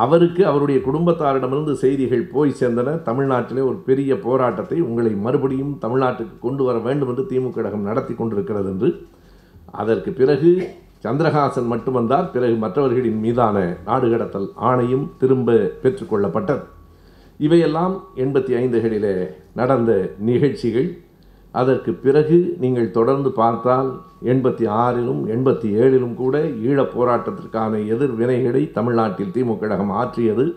அவருக்கு அவருடைய குடும்பத்தாரிடமிருந்து செய்திகள் போய் சேர்ந்தன. தமிழ்நாட்டிலே ஒரு பெரிய போராட்டத்தை உங்களை மறுபடியும் தமிழ்நாட்டுக்கு கொண்டு வர வேண்டும் என்று திமுக கழகம் நடத்தி கொண்டிருக்கிறது என்று அதற்கு பிறகு சந்திரஹாசன் மட்டும் வந்தார். பிறகு மற்றவர்களின் மீதான நாடு கடத்தல் ஆணையும் திரும்ப பெற்றுக்கொள்ளப்பட்டது. இவையெல்லாம் எண்பத்தி ஐந்துகளிலே நடந்த நிகழ்ச்சிகள். அதற்கு பிறகு நீங்கள் தொடர்ந்து பார்த்தால் எண்பத்தி ஆறிலும் எண்பத்தி ஏழிலும் கூட ஈழப் போராட்டத்திற்கான எதிர்வினைகளை தமிழ்நாட்டில் திமுக கழகம் ஆற்றியது.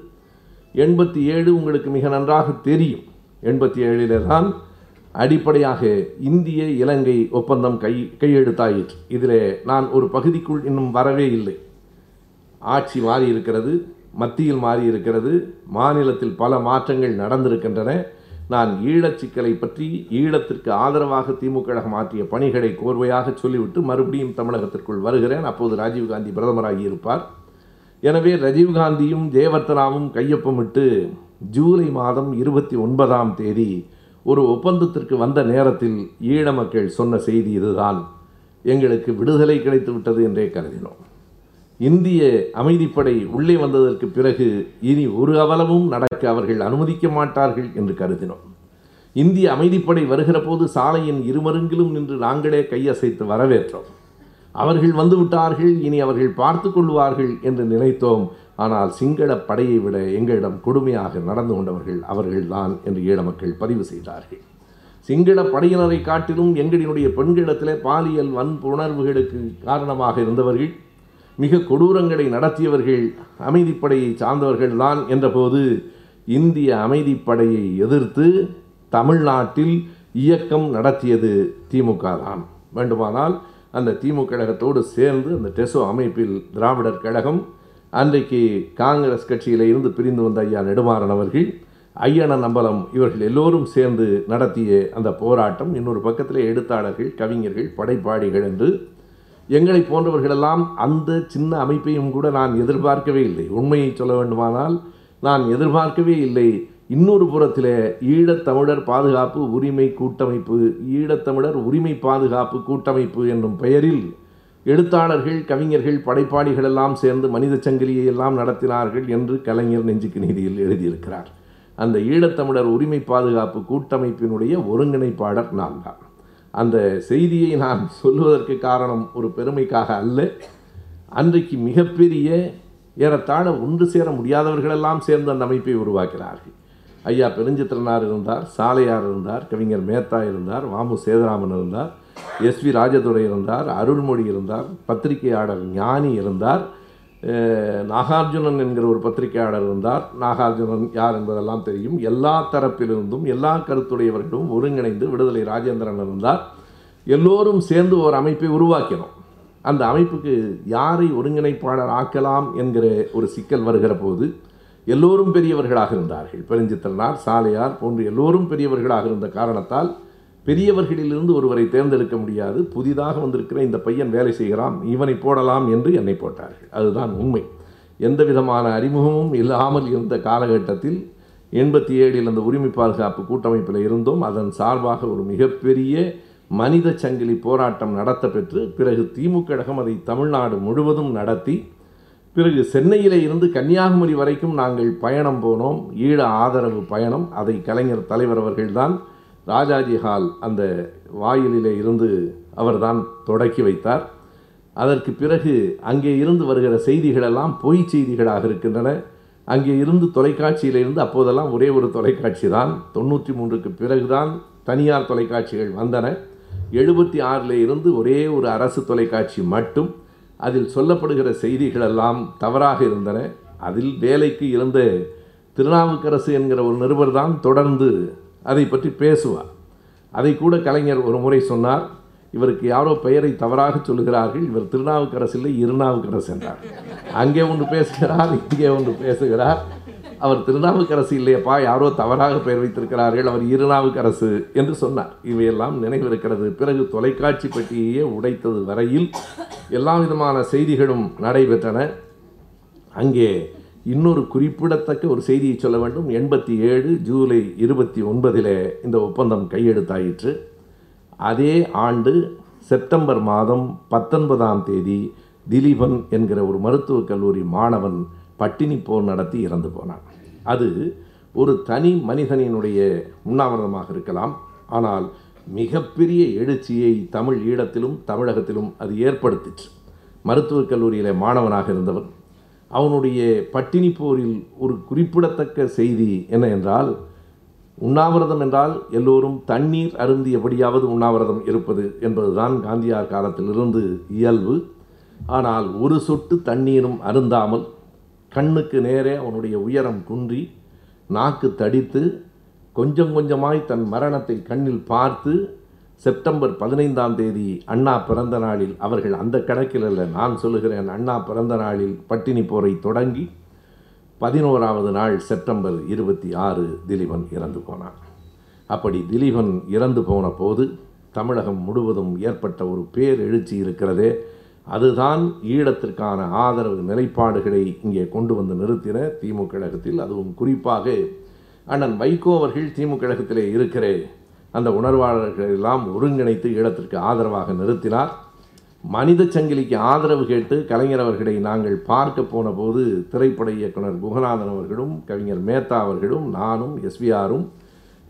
எண்பத்தி ஏழு உங்களுக்கு மிக நன்றாக தெரியும். எண்பத்தி ஏழிலே தான் அடிப்படையாக இந்திய இலங்கை ஒப்பந்தம் கை கையெழுத்தாயிற்று இதிலே நான் ஒரு பகுதிக்குள் இன்னும் வரவே இல்லை. ஆட்சி மாறி இருக்கிறது மத்தியில் மாறி இருக்கிறது மாநிலத்தில் பல மாற்றங்கள் நடந்திருக்கின்றன. நான் ஈழச் சிக்கலை பற்றி ஈழத்திற்கு ஆதரவாக திமுக கழகம் ஆற்றிய பணிகளை கோர்வையாக சொல்லிவிட்டு மறுபடியும் தமிழகத்திற்குள் வருகிறேன். அப்போது ராஜீவ்காந்தி பிரதமராகி இருப்பார். எனவே ராஜீவ்காந்தியும் ஜெயவர்த்தனாவும் கையொப்பமிட்டு ஜூலை மாதம் இருபத்தி ஒன்பதாம் தேதி ஒரு ஒப்பந்தத்திற்கு வந்த நேரத்தில் ஈழ மக்கள் சொன்ன செய்தி இதுதான். எங்களுக்கு விடுதலை கிடைத்து விட்டது என்றே கருதினோம். இந்திய அமைதிப்படை உள்ளே வந்ததற்கு பிறகு இனி ஒரு அவலமும் நடக்க அவர்கள் அனுமதிக்க மாட்டார்கள் என்று கருதினோம். இந்திய அமைதிப்படை வருகிற போது சாலையின் இருமருங்கிலும் நின்று நாங்களே கையசைத்து வரவேற்றோம். அவர்கள் வந்து விட்டார்கள் இனி அவர்கள் பார்த்து கொள்வார்கள் என்று நினைத்தோம். ஆனால் சிங்கள படையை விட எங்களிடம் கொடுமையாக நடந்து கொண்டவர்கள் அவர்கள்தான் என்று ஈழ மக்கள் பதிவு செய்தார்கள். சிங்கள படையினரை காட்டிலும் எங்களினுடைய பெண்களிடத்திலே பாலியல் வன்புணர்வுகளுக்கு காரணமாக இருந்தவர்கள் மிக கொடூரங்களை நடத்தியவர்கள் அமைதிப்படையை சார்ந்தவர்கள் தான் என்றபோது இந்திய அமைதிப்படையை எதிர்த்து தமிழ்நாட்டில் இயக்கம் நடத்தியது திமுக தான். வேண்டுமானால் அந்த திமுக கழகத்தோடு சேர்ந்து அந்த டெசோ அமைப்பில் திராவிடர் கழகம் அன்றைக்கு காங்கிரஸ் கட்சியில் இருந்து பிரிந்து வந்த ஐயா நெடுமாறன் அவர்கள் ஐயனன் அம்பலம் இவர்கள் எல்லோரும் சேர்ந்து நடத்திய அந்த போராட்டம் இன்னொரு பக்கத்தில் எழுத்தாளர்கள் கவிஞர்கள் படைப்பாளிகள் என்று எங்களை போன்றவர்களெல்லாம் அந்த சின்ன அமைப்பையும் கூட நான் எதிர்பார்க்கவே இல்லை. உண்மையை சொல்ல வேண்டுமானால் நான் எதிர்பார்க்கவே இல்லை. இன்னொரு புறத்தில் ஈழத்தமிழர் பாதுகாப்பு உரிமை கூட்டமைப்பு ஈழத்தமிழர் உரிமை பாதுகாப்பு கூட்டமைப்பு என்னும் பெயரில் எழுத்தாளர்கள் கவிஞர்கள் படைப்பாளிகள் எல்லாம் சேர்ந்து மனித சங்கிலியை எல்லாம் நடத்தினார்கள் என்று கலைஞர் நெஞ்சுக்கு நீதியில் எழுதியிருக்கிறார். அந்த ஈழத்தமிழர் உரிமை பாதுகாப்பு கூட்டமைப்பினுடைய ஒருங்கிணைப்பாளர் நான் தான். அந்த செய்தியை நான் சொல்வதற்கு காரணம் ஒரு பெருமைக்காக அல்ல. அன்றைக்கு மிகப்பெரிய ஏறத்தாழ ஒன்று சேர முடியாதவர்களெல்லாம் சேர்ந்து அந்த அமைப்பை உருவாக்கினார்கள். ஐயா பெருஞ்சித்திரனார் இருந்தார் சாலையார் இருந்தார் கவிஞர் மேத்தா இருந்தார் வாமு சேதராமன் இருந்தார். எஸ் வி ராஜதுரை இருந்தார் அருள்மொழி இருந்தார் பத்திரிகையாளர் ஞானி இருந்தார் நாகார்ஜுனன் என்கிற ஒரு பத்திரிகையாளர் இருந்தார். நாகார்ஜுனன் யார் என்பதெல்லாம் தெரியும். எல்லா தரப்பிலிருந்தும் எல்லா கருத்துடையவர்களும் ஒருங்கிணைந்து விடுதலை ராஜேந்திரன் இருந்தார். எல்லோரும் சேர்ந்து ஒரு அமைப்பை உருவாக்கினோம். அந்த அமைப்புக்கு யாரை ஒருங்கிணைப்பாளர் ஆக்கலாம் என்கிற ஒரு சிக்கல் வருகிற போது எல்லோரும் பெரியவர்களாக இருந்தார்கள். பெருஞ்சித்திரனார் சாலையார் போன்று எல்லோரும் பெரியவர்களாக இருந்த காரணத்தால் பெரியவர்களிலிருந்து ஒருவரை தேர்ந்தெடுக்க முடியாது. புதிதாக வந்திருக்கிற இந்த பையன் வேலை செய்கிறான். இவனை போடலாம் என்று என்னை போட்டார்கள். அதுதான் உண்மை. எந்த விதமான அறிமுகமும் இல்லாமல் இருந்த காலகட்டத்தில் எண்பத்தி ஏழில் அந்த உரிமை பாதுகாப்பு கூட்டமைப்பில் இருந்தோம். அதன் சார்பாக ஒரு மிகப்பெரிய மனித சங்கிலி போராட்டம் நடத்த பெற்று பிறகு திமுக கழகம் அதை தமிழ்நாடு முழுவதும் நடத்தி பிறகு சென்னையிலே இருந்து கன்னியாகுமரி வரைக்கும் நாங்கள் பயணம் போனோம். ஈழ ஆதரவு பயணம். அதை கலைஞர் தலைவர் அவர்கள்தான் ராஜாஜி ஹால் அந்த வாயிலிலே இருந்து அவர்தான் தொடக்கி வைத்தார். அதற்கு பிறகு அங்கே இருந்து வருகிற செய்திகளெல்லாம் பொய் செய்திகளாக இருக்கின்றன. அங்கே இருந்து தொலைக்காட்சியில் இருந்து அப்போதெல்லாம் ஒரே ஒரு தொலைக்காட்சி தான் தொண்ணூற்றி மூன்றுக்கு பிறகுதான் தனியார் தொலைக்காட்சிகள் வந்தன. எழுபத்தி ஆறில் இருந்து ஒரே ஒரு அரசு தொலைக்காட்சி மட்டும். அதில் சொல்லப்படுகிற செய்திகளெல்லாம் தவறாக இருந்தன. அதில் வேலைக்கு இருந்த திருநாவுக்கரசு என்கிற ஒரு நிருபர் தான் தொடர்ந்து அதை பற்றி பேசுவார். அதை கூட கலைஞர் ஒரு முறை சொன்னார் இவருக்கு யாரோ பெயரை தவறாக சொல்லுகிறார்கள். இவர் திருநாவுக்கரசு இல்லை இருநாவுக்கரசு என்றார். அங்கே ஒன்று பேசுகிறார் இங்கே ஒன்று பேசுகிறார். அவர் திருநாவுக்கரசு இல்லையப்பா யாரோ தவறாக பெயர் வைத்திருக்கிறார்கள். அவர் இருநாவுக்கரசு என்று சொன்னார். இவையெல்லாம் நினைவிருக்கிறது. பிறகு தொலைக்காட்சி பெட்டியையே உடைத்தது வரையில் எல்லா விதமான செய்திகளும் நடைபெற்றன. அங்கே இன்னொரு குறிப்பிடத்தக்க ஒரு செய்தியை சொல்ல வேண்டும். எண்பத்தி ஏழு ஜூலை இருபத்தி ஒன்பதில் இந்த ஒப்பந்தம் கையெழுத்தாயிற்று. அதே ஆண்டு செப்டம்பர் மாதம் பத்தொன்பதாம் தேதி திலீபன் என்கிற ஒரு மருத்துவக் கல்லூரி மாணவன் பட்டினி போர் நடத்தி இறந்து போனான். அது ஒரு தனி மனிதனினுடைய உண்ணாவிரதமாக இருக்கலாம். ஆனால் மிகப்பெரிய எழுச்சியை தமிழ் ஈழத்திலும் தமிழகத்திலும் அது ஏற்படுத்திற்று. மருத்துவக் கல்லூரியில் மாணவனாக இருந்தவன் அவனுடைய பட்டினி போரில் ஒரு குறிப்பிடத்தக்க செய்தி என்ன என்றால் உண்ணாவிரதம் என்றால் எல்லோரும் தண்ணீர் அருந்தியபடியாவது உண்ணாவிரதம் இருப்பது என்பதுதான் காந்தியார் காலத்திலிருந்து இயல்பு. ஆனால் ஒரு சொட்டு தண்ணீரும் அருந்தாமல் கண்ணுக்கு நேரே அவனுடைய உயரம் குன்றி நாக்கு தடித்து கொஞ்சம் கொஞ்சமாய் தன் மரணத்தை கண்ணில் பார்த்து செப்டம்பர் பதினைந்தாம் தேதி அண்ணா பிறந்த நாளில் அவர்கள் அந்த கணக்கில் அல்ல நான் சொல்லுகிறேன் அண்ணா பிறந்த நாளில் பட்டினி போரை தொடங்கி பதினோராவது நாள் செப்டம்பர் இருபத்தி ஆறு திலீபன் இறந்து போனான். அப்படி திலீபன் இறந்து போன போது தமிழகம் முழுவதும் ஏற்பட்ட ஒரு பேர் எழுச்சி இருக்கிறதே அதுதான் ஈழத்திற்கான ஆதரவு நிலைப்பாடுகளை இங்கே கொண்டு வந்து நிறுத்தின திமுக கழகத்தில். அதுவும் குறிப்பாக அண்ணன் வைகோ அவர்கள் திமுக கழகத்திலே இருக்கிறேன் அந்த உணர்வாளர்கள் எல்லாம் ஒருங்கிணைத்து ஈழத்திற்கு ஆதரவாக நிறுத்தினார். மனித சங்கிலிக்கு ஆதரவு கேட்டு கலைஞர் அவர்களை நாங்கள் பார்க்க போன போது திரைப்பட இயக்குனர் குகநாதன் அவர்களும் கவிஞர் மேத்தா அவர்களும் நானும் எஸ்விஆரும்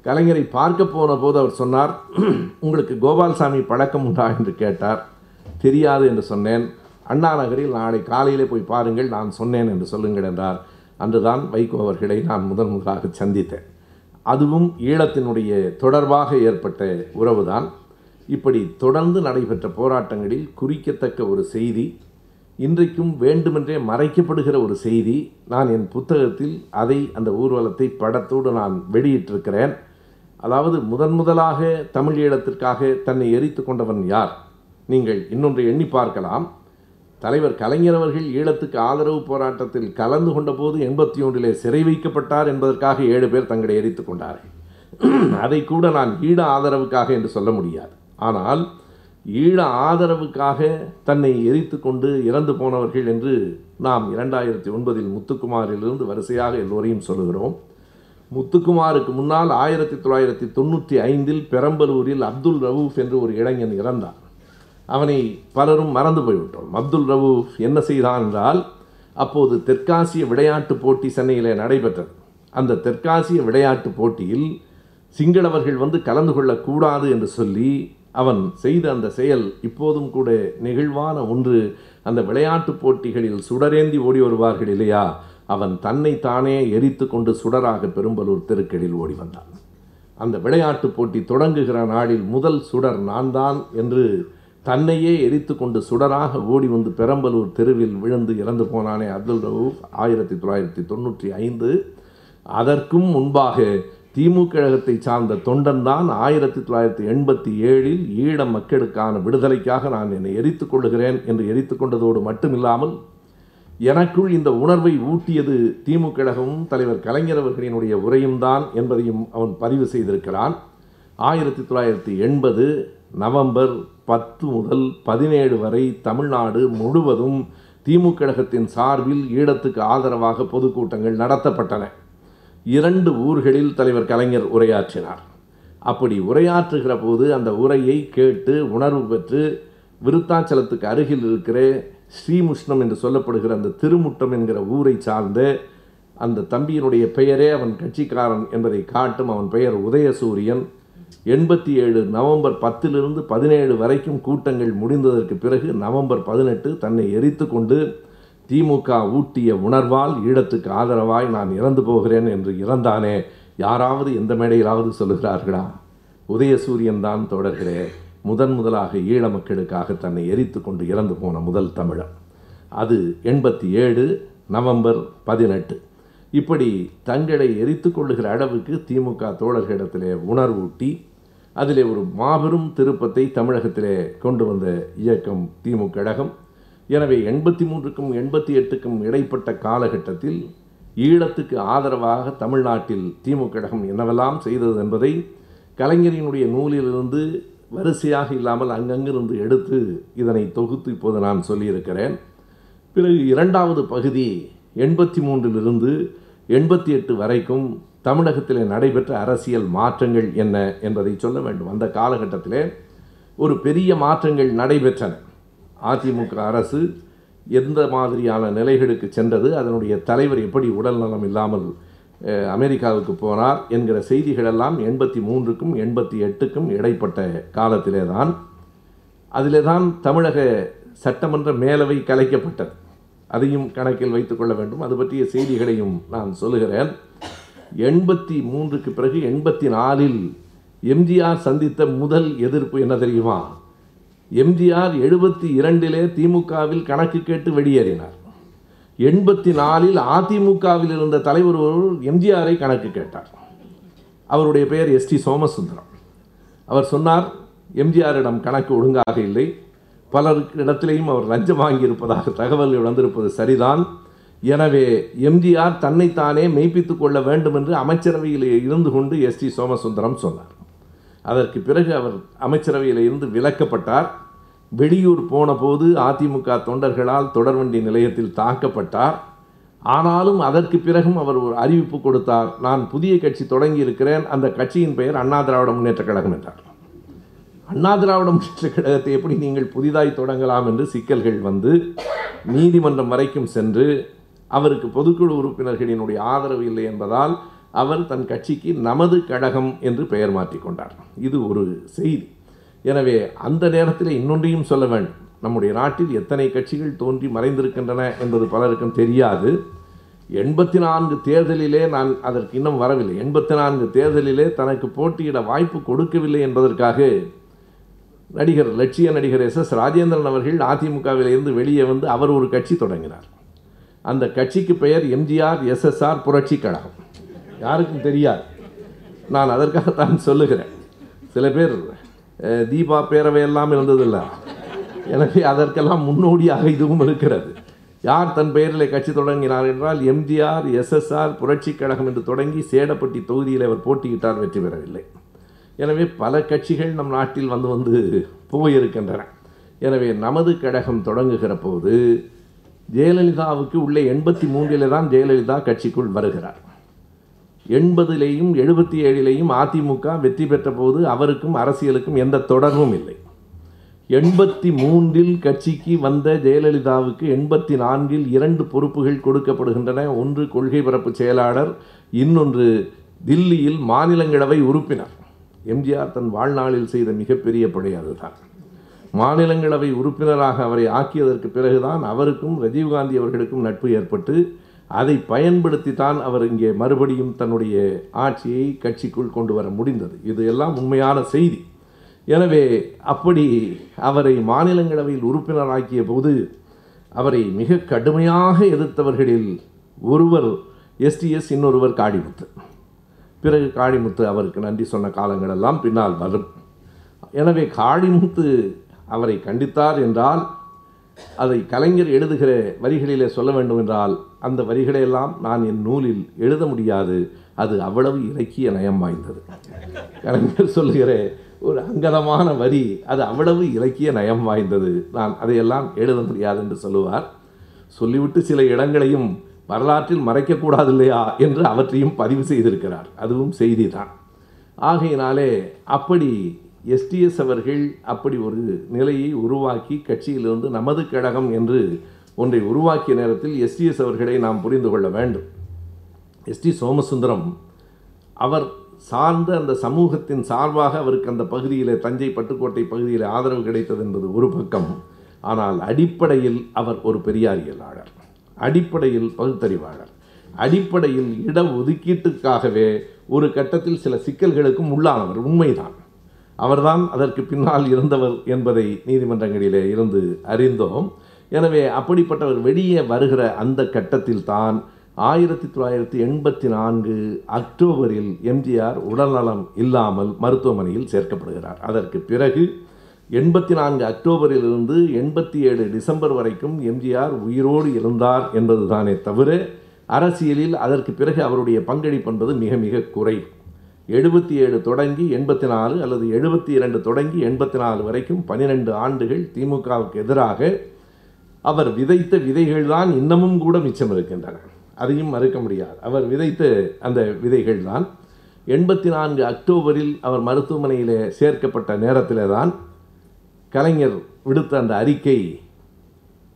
கலைஞரை பார்க்க போன போது அவர் சொன்னார் உங்களுக்கு கோபால்சாமி பழக்கம் உண்டா? என்று கேட்டார். தெரியாது என்று சொன்னேன். அண்ணா நகரில் நாளை காலையிலே போய் பாருங்கள் நான் சொன்னேன் என்று சொல்லுங்கள் என்றார். அன்றுதான் வைகோ அவர்களை நான் முதன் முதலாக சந்தித்தேன். அதுவும் ஈழத்தினுடைய தொடர்பாக ஏற்பட்ட உறவுதான். இப்படி தொடர்ந்து நடைபெற்ற போராட்டங்களில் குறிக்கத்தக்க ஒரு செய்தி இன்றைக்கும் வேண்டுமென்றே மறைக்கப்படுகிற ஒரு செய்தி. நான் என் புத்தகத்தில் அதை அந்த ஊர்வலத்தை படத்தோடு நான் வெளியிட்டிருக்கிறேன். அதாவது முதன் முதலாக தமிழ் ஈழத்திற்காக தன்னை எரித்து கொண்டவன் யார்? நீங்கள் இன்னொன்று எண்ணி பார்க்கலாம். தலைவர் கலைஞர் அவர்கள் ஈழத்துக்கு ஆதரவு போராட்டத்தில் கலந்து கொண்டபோது எண்பத்தி ஒன்றிலே சிறை வைக்கப்பட்டார் என்பதற்காக ஏழு பேர் தங்களை எரித்து கொண்டார்கள். அதை கூட நான் ஈழ ஆதரவுக்காக என்று சொல்ல முடியாது. ஆனால் ஈழ ஆதரவுக்காக தன்னை எரித்து கொண்டு இறந்து போனவர்கள் என்று நாம் இரண்டாயிரத்தி ஒன்பதில் முத்துக்குமாரிலிருந்து வரிசையாக எல்லோரையும் சொல்லுகிறோம். முத்துக்குமாருக்கு முன்னால் ஆயிரத்தி தொள்ளாயிரத்தி தொண்ணூற்றி ஐந்தில் பெரம்பலூரில் அப்துல் ரவூஃப் என்று ஒரு இளைஞன் இறந்தார். அவனை பலரும் மறந்து போய்விட்டோம். அப்துல் ரவூஃப் என்ன செய்தான் என்றால் அப்போது தெற்காசிய விளையாட்டு போட்டி சென்னையில் நடைபெற்றது. அந்த தெற்காசிய விளையாட்டு போட்டியில் சிங்களவர்கள் வந்து கலந்து கொள்ளக்கூடாது என்று சொல்லி அவன் செய்த அந்த செயல் இப்போதும் கூட நெகிழ்வான ஒன்று. அந்த விளையாட்டு போட்டிகளில் சுடரேந்தி ஓடி வருவார்கள் இல்லையா? அவன் தன்னை தானே எரித்து கொண்டு சுடராக பெரும்பலூர் தெருக்களில் ஓடி வந்தான். அந்த விளையாட்டு போட்டி தொடங்குகிற நாளில் முதல் சுடர் நான் தான் என்று தன்னையே எரித்து கொண்டு சுடராக ஓடி வந்து பெரம்பலூர் தெருவில் விழுந்து இறந்து போனானே அப்துல் ரவூப் ஆயிரத்தி தொள்ளாயிரத்தி தொண்ணூற்றி ஐந்து. அதற்கும் முன்பாக திமுக கழகத்தை சார்ந்த தொண்டன் தான் ஆயிரத்தி தொள்ளாயிரத்தி எண்பத்தி ஏழில் ஈழ மக்களுக்கான விடுதலைக்காக நான் என்னை எரித்து கொள்ளுகிறேன் என்று எரித்து கொண்டதோடு மட்டுமில்லாமல் எனக்குள் இந்த உணர்வை ஊட்டியது திமுக கழகமும் தலைவர் கலைஞர் அவர்களினுடைய உரையும் தான் என்பதையும் அவன் பதிவு செய்திருக்கிறான். ஆயிரத்தி தொள்ளாயிரத்தி எண்பது நவம்பர் பத்து முதல் பதினேழு வரை தமிழ்நாடு முழுவதும் திமுக கழகத்தின் சார்பில் ஈழத்துக்கு ஆதரவாக பொதுக்கூட்டங்கள் நடத்தப்பட்டன. இரண்டு ஊர்களில் தலைவர் கலைஞர் உரையாற்றினார். அப்படி உரையாற்றுகிற போது அந்த உரையை கேட்டு உணர்வு பெற்று விருத்தாச்சலத்துக்கு அருகில் இருக்கிற ஸ்ரீமுஷ்ணம் என்று சொல்லப்படுகிற அந்த திருமுட்டம் என்கிற ஊரை சார்ந்த அந்த தம்பியினுடைய பெயரே அவன் கட்சிக்காரன் என்பதை காட்டும் அவன் பெயர் உதயசூரியன். எண்பத்தி ஏழு நவம்பர் பத்திலிருந்து பதினேழு வரைக்கும் கூட்டங்கள் முடிந்ததற்கு பிறகு நவம்பர் பதினெட்டு தன்னை எரித்து கொண்டு திமுக ஊட்டிய உணர்வால் ஈழத்துக்கு ஆதரவாய் நான் இறந்து போகிறேன் என்று இறந்தானே. யாராவது எந்த மேடையிலாவது சொல்லுகிறார்களா? உதயசூரியன் தான் தொடர்களே. முதன் முதலாக ஈழ மக்களுக்காக தன்னை எரித்து கொண்டு இறந்து போன முதல் தமிழன். அது எண்பத்தி ஏழு நவம்பர் பதினெட்டு. இப்படி தங்களை எரித்து கொள்ளுகிற அளவுக்கு திமுக தோழர்களிடத்திலே உணர்வூட்டி அதிலே ஒரு மாபெரும் திருப்பத்தை தமிழகத்திலே கொண்டு வந்த இயக்கம் திமுக கழகம். எனவே எண்பத்தி மூன்றுக்கும் எண்பத்தி எட்டுக்கும் இடைப்பட்ட காலகட்டத்தில் ஈழத்துக்கு ஆதரவாக தமிழ்நாட்டில் திமுக கழகம் என்னவெல்லாம் செய்தது என்பதை கலைஞரினுடைய நூலிலிருந்து வரிசையாக இல்லாமல் அங்கங்கிருந்து எடுத்து இதனை தொகுத்து இப்போது நான் சொல்லியிருக்கிறேன். பிறகு இரண்டாவது பகுதி எண்பத்தி மூன்றிலிருந்து எண்பத்தி எட்டு வரைக்கும் தமிழகத்திலே நடைபெற்ற அரசியல் மாற்றங்கள் என்ன என்பதை சொல்ல வேண்டும். அந்த காலகட்டத்திலே ஒரு பெரிய மாற்றங்கள் நடைபெற்றன. அதிமுக அரசு எந்த மாதிரியான நிலைகளுக்கு சென்றது அதனுடைய தலைவர் எப்படி உடல் நலம் இல்லாமல் அமெரிக்காவுக்கு போனார் என்கிற செய்திகளெல்லாம் எண்பத்தி மூன்றுக்கும் எண்பத்தி எட்டுக்கும் இடைப்பட்ட காலத்திலே தான் அதிலே தான் தமிழக சட்டமன்ற மேலவை கலைக்கப்பட்டது. அதையும் கணக்கில் வைத்துக்கொள்ள வேண்டும். அது பற்றிய செய்திகளையும் நான் சொல்லுகிறேன். எண்பத்தி மூன்றுக்கு பிறகு எண்பத்தி நாலில் எம்ஜிஆர் சந்தித்த முதல் எதிர்ப்பு என்ன தெரியுமா? எம்ஜிஆர் எழுபத்தி இரண்டிலே திமுகவில் கணக்கு கேட்டு வெளியேறினார். எண்பத்தி நாலில் அதிமுகவில் இருந்த தலைவர் ஒருவர் எம்ஜிஆரை கணக்கு கேட்டார். அவருடைய பெயர் எஸ் டி சோமசுந்தரம். அவர் சொன்னார் எம்ஜிஆரிடம் கணக்கு ஒழுங்காக இல்லை. பலருக்கு இடத்திலேயும் அவர் லஞ்சம் வாங்கியிருப்பதாக தகவல்கள் வந்திருப்பது சரிதான். எனவே எம்ஜிஆர் தன்னைத்தானே மெய்ப்பித்துக் கொள்ள வேண்டும் என்று அமைச்சரவையில் இருந்து கொண்டு எஸ் டி சோமசுந்தரம் சொன்னார். அதற்கு பிறகு அவர் அமைச்சரவையில் இருந்து விலக்கப்பட்டார். வெளியூர் போனபோது அதிமுக தொண்டர்களால் தொடர்வண்டி நிலையத்தில் தாக்கப்பட்டார். ஆனாலும் அதற்கு பிறகும் அவர் ஒரு அறிவிப்பு கொடுத்தார். நான் புதிய கட்சி தொடங்கியிருக்கிறேன். அந்த கட்சியின் பெயர் அண்ணா திராவிட முன்னேற்ற கழகம் என்றார். அண்ணா திராவிட முன்னேற்ற கழகத்தை எப்படி நீங்கள் புதிதாய் தொடங்கலாம் என்று சிக்கல்கள் வந்து நீதிமன்றம் வரைக்கும் சென்று அவருக்கு பொதுக்குழு உறுப்பினர்களினுடைய ஆதரவு இல்லை என்பதால் அவர் தன் கட்சிக்கு நமது கழகம் என்று பெயர் மாற்றிக்கொண்டார் இது ஒரு செய்தி. எனவே அந்த நேரத்தில் இன்னொன்றையும் சொல்ல வேண்டும். நம்முடைய நாட்டில் எத்தனை கட்சிகள் தோன்றி மறைந்திருக்கின்றன என்பது பலருக்கும் தெரியாது. எண்பத்தி நான்கு தேர்தலிலே நான் அதற்கு இன்னும் வரவில்லை. எண்பத்தி நான்கு தேர்தலிலே தனக்கு போட்டியிட வாய்ப்பு கொடுக்கவில்லை என்பதற்காக நடிகர் லட்சிய நடிகர் எஸ் எஸ் ராஜேந்திரன் அவர்கள் அதிமுகவிலிருந்து வெளியே வந்து அவர் ஒரு கட்சி தொடங்கினார். அந்த கட்சிக்கு பெயர் எம்ஜிஆர் எஸ்எஸ்ஆர் புரட்சி கழகம். யாருக்கும் தெரியாது. நான் அதற்காகத்தான் சொல்லுகிறேன். சில பேர் தீபா பேரவை எல்லாம் இருந்ததில்ல. எனவே அதற்கெல்லாம் முன்னோடியாக இதுவும் இருக்கிறது. யார் தன் பெயரில் கட்சி தொடங்கினார் என்றால் எம்ஜிஆர் எஸ்எஸ்ஆர் புரட்சி கழகம் என்று தொடங்கி சேடப்பட்டி தொகுதியில் அவர் போட்டியிட்டார் வெற்றி பெறவில்லை. எனவே பல கட்சிகள் நம் நாட்டில் வந்து வந்து போயிருக்கின்றன எனவே நமது கழகம் தொடங்குகிற போது ஜெயலலிதாவுக்கு உள்ள எண்பத்தி மூன்றில் தான் ஜெயலலிதா கட்சிக்குள் வருகிறார். எண்பதிலேயும் எழுபத்தி ஏழிலேயும் அதிமுக வெற்றி பெற்ற போது அவருக்கும் அரசியலுக்கும் எந்த தொடர்பும் இல்லை. எண்பத்தி மூன்றில் கட்சிக்கு வந்த ஜெயலலிதாவுக்கு எண்பத்தி நான்கில் இரண்டு பொறுப்புகள் கொடுக்கப்படுகின்றன. ஒன்று கொள்கை பரப்பு செயலாளர் இன்னொன்று தில்லியில் மாநிலங்களவை உறுப்பினர். எம்ஜிஆர் தன் வாழ்நாளில் செய்த மிகப்பெரிய படை அதுதான். மாநிலங்களவை உறுப்பினராக அவரை ஆக்கியதற்கு பிறகுதான் அவருக்கும் ரஜீவ்காந்தி அவர்களுக்கும் நட்பு ஏற்பட்டு அதை பயன்படுத்தி தான் அவர் இங்கே மறுபடியும் தன்னுடைய ஆட்சியை கட்சிக்குள் கொண்டு வர முடிந்தது. இது எல்லாம் உண்மையான செய்தி. எனவே அப்படி அவரை மாநிலங்களவையில் உறுப்பினராக்கிய போது அவரை மிக கடுமையாக எதிர்த்தவர்களில் ஒருவர் எஸ்டிஎஸ் இன்னொருவர் காடிமுத்து. பிறகு காளிமுத்து அவருக்கு நன்றி சொன்ன காலங்களெல்லாம் பின்னால் வரும். எனவே காளிமுத்து அவரை கண்டித்தார் என்றால் அதை கலைஞர் எழுதுகிற வரிகளிலே சொல்ல வேண்டும் என்றால் அந்த வரிகளையெல்லாம் நான் என் நூலில் எழுத முடியாது. அது அவ்வளவு இலக்கிய நயம் வாய்ந்தது. கலைஞர் சொல்லுகிற ஒரு அங்கதமான வரி அது அவ்வளவு இலக்கிய நயம் வாய்ந்தது. நான் அதையெல்லாம் எழுத முடியாது என்று சொல்லுவார். சொல்லிவிட்டு சில இடங்களையும் வரலாற்றில் மறைக்கக்கூடாது இல்லையா என்று அவற்றையும் பதிவு செய்திருக்கிறார். அதுவும் செய்தி தான் ஆகையினாலே அப்படி எஸ்டிஎஸ் அவர்கள் அப்படி ஒரு நிலையை உருவாக்கி கட்சியிலிருந்து நமது கழகம் என்று ஒன்றை உருவாக்கிய நேரத்தில் எஸ்டிஎஸ் அவர்களை நாம் புரிந்து கொள்ள வேண்டும். எஸ்டி சோமசுந்தரம் அவர் சார்ந்த அந்த சமூகத்தின் சார்பாக அவருக்கு அந்த பகுதியில் தஞ்சை பட்டுக்கோட்டை பகுதியில் ஆதரவு கிடைத்தது என்பது ஒரு பக்கம். ஆனால் அடிப்படையில் அவர் ஒரு பெரியாரியலாளர். அடிப்படையில் பகுத்தறிவாளர் அடிப்படையில் இட ஒதுக்கீட்டுக்காகவே ஒரு கட்டத்தில் சில சிக்கல்களுக்கும் உள்ளானவர். உண்மைதான். அவர்தான் அதற்கு பின்னால் இருந்தவர் என்பதை நீதிமன்றங்களிலே இருந்து அறிந்தோம். எனவே அப்படிப்பட்டவர் வெளியே வருகிற அந்த கட்டத்தில் தான் ஆயிரத்தி தொள்ளாயிரத்தி எண்பத்தி நான்கு அக்டோபரில் எம்ஜிஆர் உடல்நலம் இல்லாமல் மருத்துவமனையில் சேர்க்கப்படுகிறார். அதற்கு பிறகு எண்பத்தி நான்கு அக்டோபரிலிருந்து எண்பத்தி ஏழு டிசம்பர் வரைக்கும் எம்ஜிஆர் உயிரோடு இருந்தார் என்பது தானே தவிர அரசியலில் அதற்கு பிறகு அவருடைய பங்களிப்பு என்பது மிக மிக குறை. எழுபத்தி ஏழு தொடங்கி எண்பத்தி நாலு அல்லது எழுபத்தி இரண்டு தொடங்கி எண்பத்தி நாலு வரைக்கும் பன்னிரெண்டு ஆண்டுகள் திமுகவுக்கு எதிராக அவர் விதைத்த விதைகள் தான் இன்னமும் கூட மிச்சம் இருக்கின்றன. அதையும் மறுக்க முடியாது. அவர் விதைத்த அந்த விதைகள் தான் எண்பத்தி நான்கு அக்டோபரில் அவர் மருத்துவமனையில் சேர்க்கப்பட்ட நேரத்தில் தான் கலைஞர் விடுத்த அந்த அறிக்கை